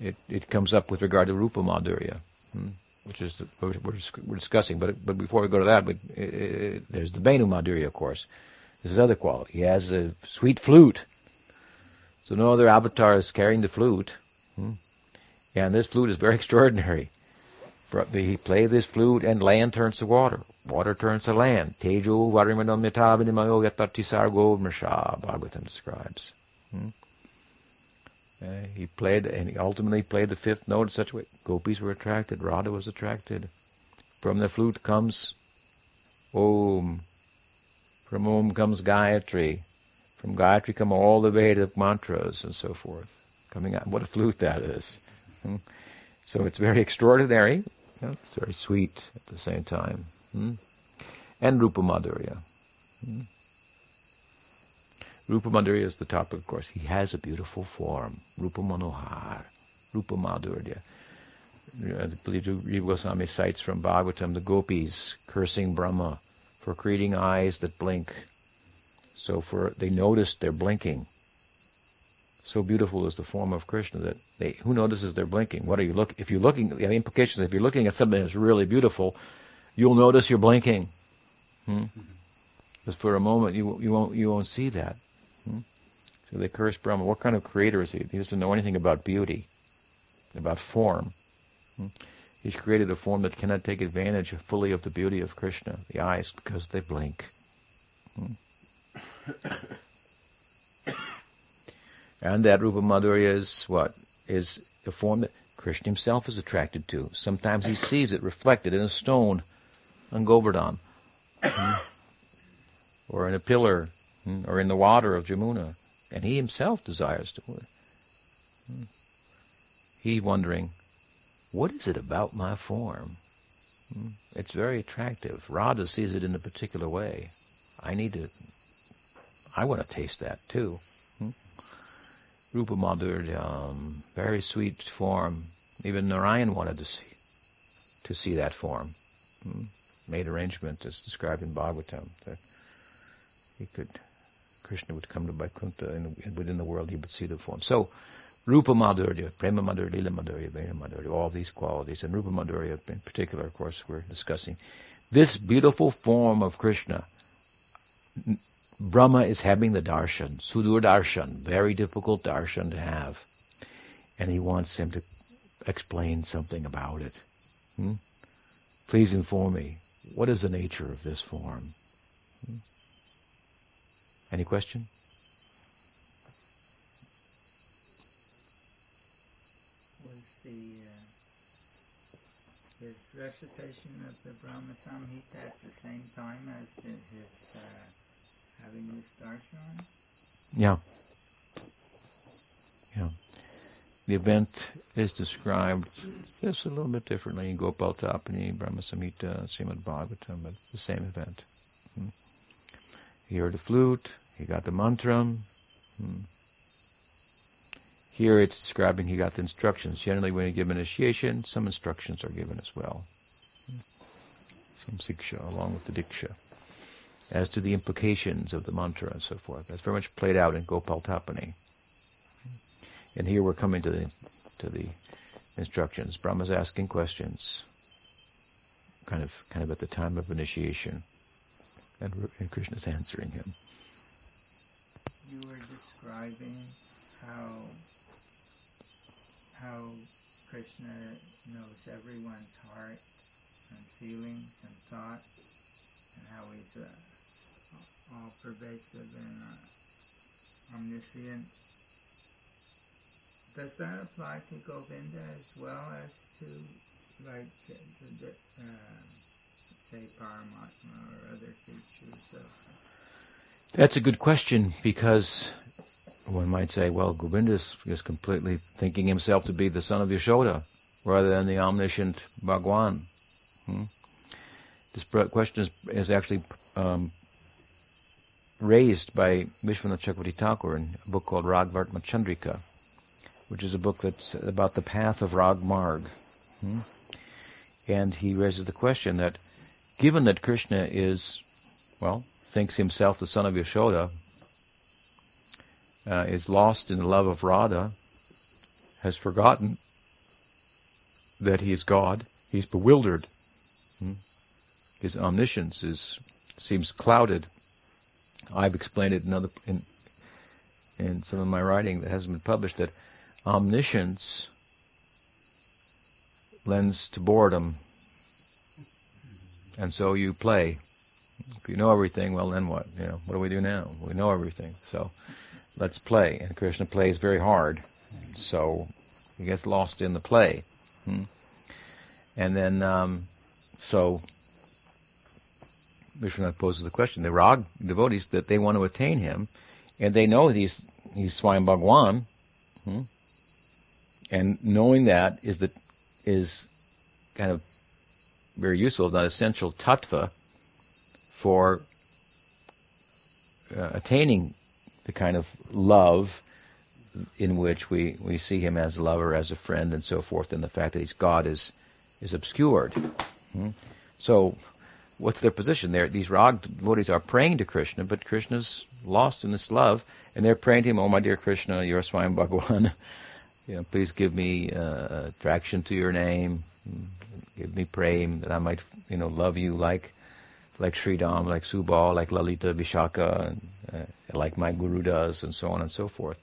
it it comes up with regard to rupa madhurya, hmm? which is the, we're, we're, discussing. But but before we go to that, but it, it, there's the Venu madhurya, of course. This is other quality. He has a sweet flute. So no other avatar is carrying the flute. Hmm? And this flute is very extraordinary. He plays this flute and land turns to water. Water turns to land. Tejo varimadam yatavinamayo yatatisargo mrsha, Bhagavatam describes. Hmm? Uh, he played, and he ultimately played the fifth note in such a way. Gopis were attracted, Radha was attracted. From the flute comes Om. From Om comes Gayatri. From Gayatri come all the way Vedic mantras and so forth. Coming out. What a flute that is. Hmm? So it's very extraordinary. it's very sweet at the same time. Hmm? And Rupa Madhurya. Hmm? Rupa Madhurya is the topic, of course. He has a beautiful form. Rupa Manohar. Rupa Madhurya. I believe Jiva Goswami cites from Bhagavatam the gopis cursing Brahma for creating eyes that blink. So for they noticed they're blinking. So beautiful is the form of Krishna that they who notices they're blinking. What are you look if you're looking the implications if you're looking at something that's really beautiful, you'll notice you're blinking. Hmm? Because for a moment you you won't you won't see that. Hmm? So they curse Brahma. What kind of creator is he? He doesn't know anything about beauty, about form. Hmm? He's created a form that cannot take advantage fully of the beauty of Krishna, the eyes, because they blink. Hmm? And that Rupa Madhurya is what? Is the form that Krishna himself is attracted to. Sometimes he sees it reflected in a stone on Govardhan, hmm? or in a pillar, hmm? or in the water of Jamuna, and he himself desires to. Hmm? He wondering, what is it about my form? It's very attractive. Radha sees it in a particular way. I need to, I want to taste that too. Hmm? Rupa Madhurya, um, very sweet form. Even Narayan wanted to see, to see that form. Hmm? Made arrangement as described in Bhagavatam that he could, Krishna would come to Vaikuntha and within the world he would see the form. So, Rupa Madhurya, Prema Madhurya, Lila Madhurya, Venu Madhurya, all these qualities, and Rupa Madhurya in particular, of course, we're discussing. This beautiful form of Krishna Brahma is having the darshan, sudur darshan, very difficult darshan to have. And he wants him to explain something about it. Hmm? Please inform me, what is the nature of this form? Hmm? Any question? Was the uh, his recitation of the Brahma Samhita at the same time as the, his uh, having? Yeah. Yeah. The event is described just a little bit differently in Gopal Tapani, Brahma Samhita, Srimad Bhagavatam, but the same event. Hmm. He heard the flute, he got the mantra. Hmm. Here it's describing he got the instructions. Generally, when you give initiation, some instructions are given as well. Hmm. Some siksha along with the diksha. As to the implications of the mantra and so forth. That's very much played out in Gopal Tapani. And here we're coming to the to the instructions. Brahma's asking questions, kind of kind of at the time of initiation, and, and Krishna's answering him. You were describing how how Krishna knows everyone's heart and feelings and thoughts, and how he's uh, all pervasive and uh, omniscient. Does that apply to Govinda as well as to, like, uh, say, Paramatma or other features of? That's a good question because one might say, well, Govinda is, is completely thinking himself to be the son of Yashoda rather than the omniscient Bhagwan. Hmm? This question is, is actually um, raised by Vishwanath Chakravarti Thakur in a book called Ragvartma Chandrika, which is a book that's about the path of Rag Marg. Hmm? And he raises the question that given that Krishna is, well, thinks himself the son of Yashoda, uh, is lost in the love of Radha, has forgotten that he is God, he's bewildered. Hmm? His omniscience is seems clouded. I've explained it in other in in some of my writing that hasn't been published that omniscience lends to boredom. And so you play. If you know everything, well then what? You know, what do we do now? We know everything. So let's play. And Krishna plays very hard. So he gets lost in the play. Hmm? And then, um, so Vishwanath poses the question, the Rag devotees, that they want to attain him, and they know he's, he's Swayam Bhagwan, hmm? And knowing that is the is kind of very useful, not essential tattva for uh, attaining the kind of love in which we, we see him as a lover, as a friend, and so forth, and the fact that he's God is is obscured. Hmm? So, what's their position? There, these rag devotees are praying to Krishna, but Krishna's lost in this love, and they're praying to him, "Oh, my dear Krishna, you're Swayam Bhagawan." you know, please give me uh, attraction to your name, give me prem that I might, you know, love you like, like Sridham, like Subal, like Lalita Vishakha, and, uh, like my guru does, and so on and so forth.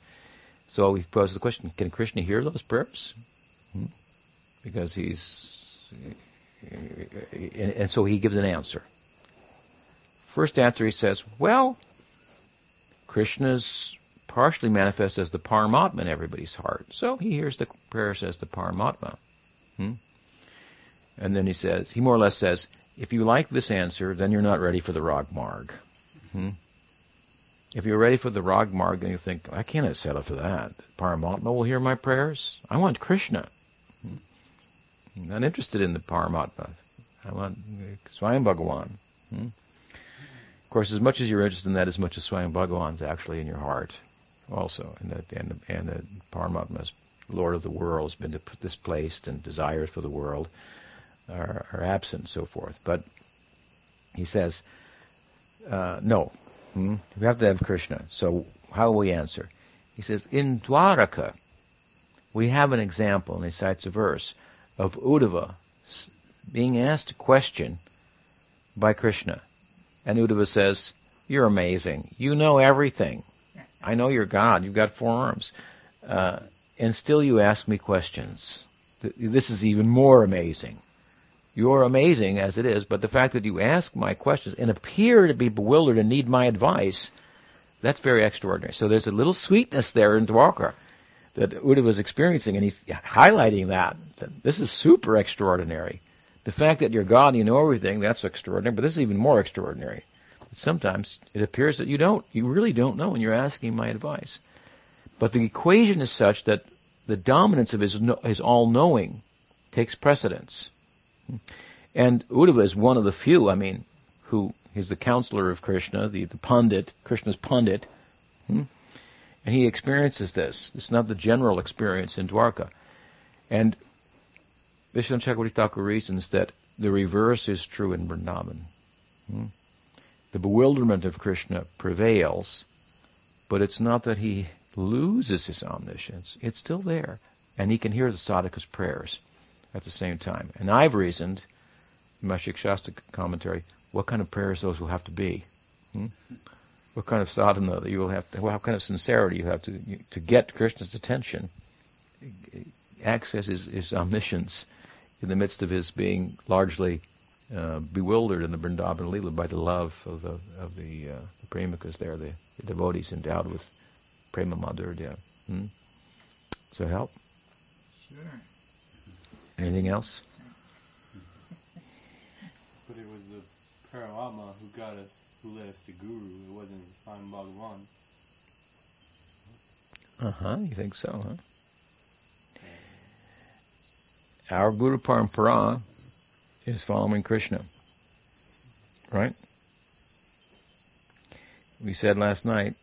So he poses the question: Can Krishna hear those prayers? Hmm? Because he's, and, and so he gives an answer. First answer, he says, "Well, Krishna's partially manifests as the Paramatma in everybody's heart. So he hears the prayers as the Paramatma. Hmm? And then he says, he more or less says, if you like this answer, then you're not ready for the Rag Marg. Hmm? If you're ready for the Rag Marg and you think, I can't settle for that. Paramatma will hear my prayers. I want Krishna. Hmm? I'm not interested in the Paramatma. I want Swayam Bhagawan. Hmm? Of course, as much as you're interested in that, as much as Swayam Bhagawan's actually in your heart also, and that and and that Paramatma, Lord of the world, has been displaced, and desires for the world are, are absent, and so forth. But he says, uh, no, hmm? we have to have Krishna. So how will we answer? He says, in Dwaraka, we have an example, and he cites a verse of Uddhava being asked a question by Krishna, and Uddhava says, You're amazing. You know everything. I know you're God. You've got four arms. Uh, and still you ask me questions. This is even more amazing. You're amazing as it is, but the fact that you ask my questions and appear to be bewildered and need my advice, that's very extraordinary. So there's a little sweetness there in Dwarka that Uddhava was experiencing, and he's highlighting that, that. This is super extraordinary. The fact that you're God and you know everything, that's extraordinary, but this is even more extraordinary. Sometimes it appears that you don't, you really don't know, and you're asking my advice. But the equation is such that the dominance of his, his all-knowing takes precedence. And Uddhava is one of the few, I mean, who is the counselor of Krishna, the, the pundit, Krishna's pundit. Hmm? And he experiences this. It's not the general experience in Dwarka. And Vishnu Chakravarti Thakur reasons that the reverse is true in Vrindavan. The bewilderment of Krishna prevails, but it's not that he loses his omniscience. It's still there. And he can hear the sadhaka's prayers at the same time. And I've reasoned, in my Shikshastra commentary, what kind of prayers those will have to be. Hmm? What kind of sadhana that you will have to, what kind of sincerity you have to, to get Krishna's attention, access his, his omniscience in the midst of his being largely uh, bewildered in the Vrindavan Lila by the love of the of the, uh, the premikas there, the, the, devotees endowed with prema madhurya. Hmm? Does that help? Sure. Anything else? but it was the Paramatma who got us, who led us to Guru. It wasn't Swayam Bhagavan. Uh huh. You think so, huh? Our Guru Parampara is following Krishna. Right? We said last night,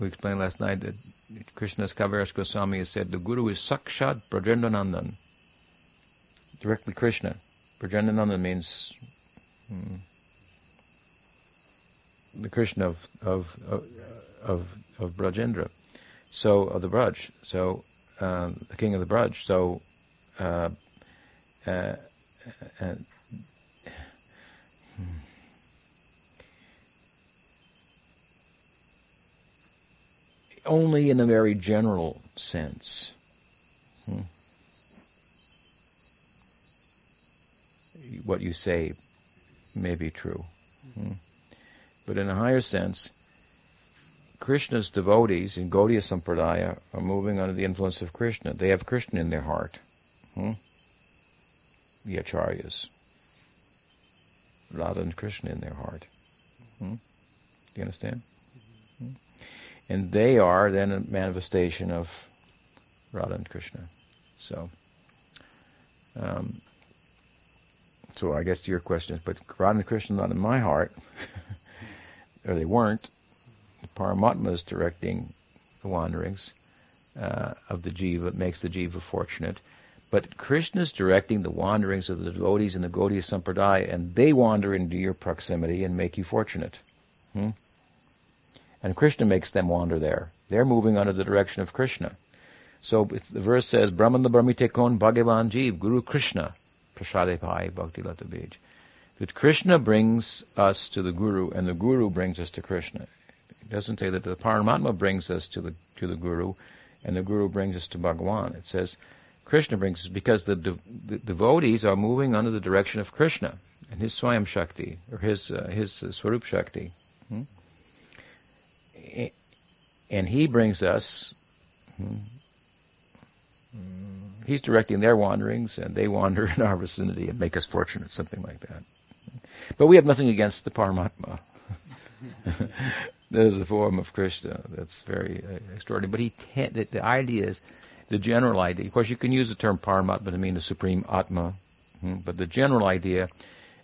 we explained last night that Krishnadas Kaviraj Goswami has said the Guru is Sakshat Brajendranandan. Directly Krishna. Brajendranandan means hmm, the Krishna of of of of Brajendra. So of the Braj. So um, the king of the Braj. So uh, uh, uh, only in a very general sense. Hmm. What you say may be true. Hmm. But in a higher sense, Krishna's devotees in Gaudiya Sampradaya are moving under the influence of Krishna. They have Krishna in their heart. Hmm? The Acharyas. Radha and Krishna in their heart. Hmm? Do you understand? Hmm? And they are then a manifestation of Radha and Krishna. So, um, so I guess to your question is, but Radha and Krishna not in my heart, or they weren't. The Paramatma is directing the wanderings uh, of the jiva, makes the jiva fortunate. But Krishna is directing the wanderings of the devotees in the Gaudiya Sampradaya, and they wander into your proximity and make you fortunate. Hmm? And Krishna makes them wander there. They're moving under the direction of Krishna. So the verse says, Brahmanda Brahmite Kon Bhagavan Jeev, Guru Krishna, Prasade Pai Bhakti Lata Bij. That Krishna brings us to the Guru, and the Guru brings us to Krishna. It doesn't say that the Paramatma brings us to the, to the Guru, and the Guru brings us to Bhagavan. It says, Krishna brings us because the, de- the devotees are moving under the direction of Krishna and his Swayam Shakti, or his, uh, his uh, Swarup Shakti. Hmm? And he brings us, hmm, he's directing their wanderings, and they wander in our vicinity and make us fortunate, something like that. But we have nothing against the Paramatma. that is a form of Krishna that's very uh, extraordinary. But he can't, the, the, idea is, the general idea, of course you can use the term Paramatma to mean the Supreme Atma, hmm, but the general idea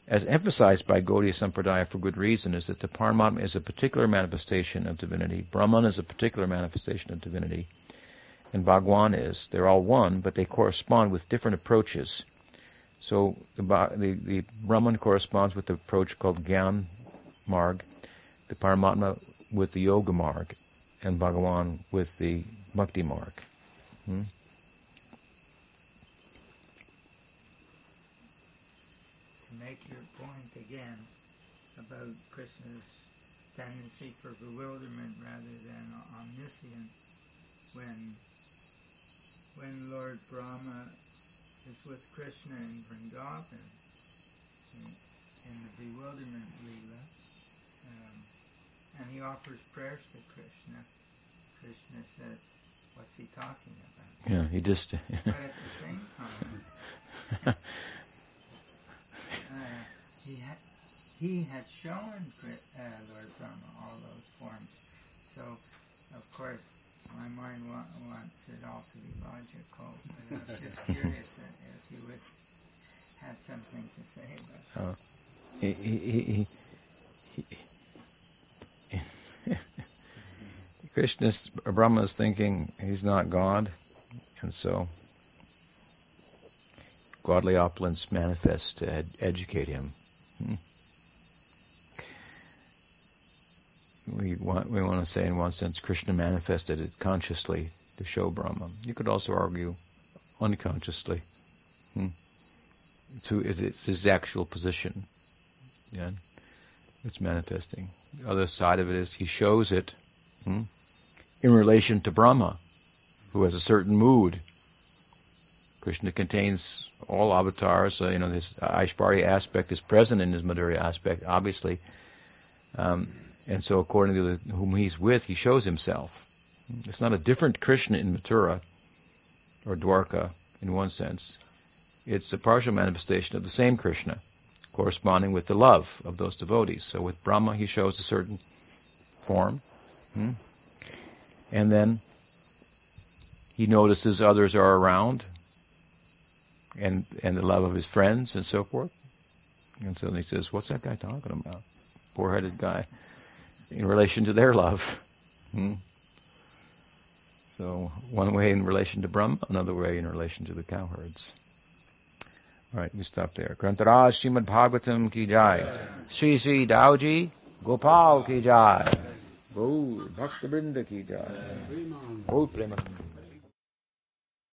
as emphasized by Gaudiya Sampradaya for good reason, is that the Paramatma is a particular manifestation of divinity. Brahman is a particular manifestation of divinity. And Bhagwan is. They're all one, but they correspond with different approaches. So the, the, the Brahman corresponds with the approach called Gyan Marg, the Paramatma with the Yoga Marg, and Bhagawan with the Bhakti Marg. To make your point again about Krishna's tendency for bewilderment rather than omniscient. When when Lord Brahma is with Krishna in Vrindavan, in, in the bewilderment lila, um, and he offers prayers to Krishna, Krishna says, "What's he talking about?" Yeah, he just. but at the same time, uh, he had he had shown uh, Lord Brahma all those forms. So, of course, my mind wa- wants it all to be logical. But I was just curious if you would had something to say about. Uh, he, he, he, he Krishna's Brahma is thinking he's not God, and so godly opulence manifests to ed- educate him. Hmm. We want we want to say in one sense Krishna manifested it consciously to show Brahma. You could also argue unconsciously. Hmm. To it's his actual position. Yeah, it's manifesting. The other side of it is he shows it hmm, in relation to Brahma, who has a certain mood. Krishna contains all avatars, so you know this Aishvarya aspect is present in his Madhurya aspect, obviously. Um, and so, according to the, whom he's with, he shows himself. It's not a different Krishna in Mathura or Dwarka in one sense. It's a partial manifestation of the same Krishna, corresponding with the love of those devotees. So with Brahma, he shows a certain form. Hmm? And then he notices others are around and and the love of his friends and so forth. And so he says, What's that guy talking about? Poor headed guy in relation to their love. Hmm? So one way in relation to Brahma, another way in relation to the cowherds. All right, we stop there. Granthraj Srimad Bhagavatam ki jai. Sri Sri Dauji Gopal ki jai. गौर भक्त वृंद की जाए। हाँ। बहुत प्रेम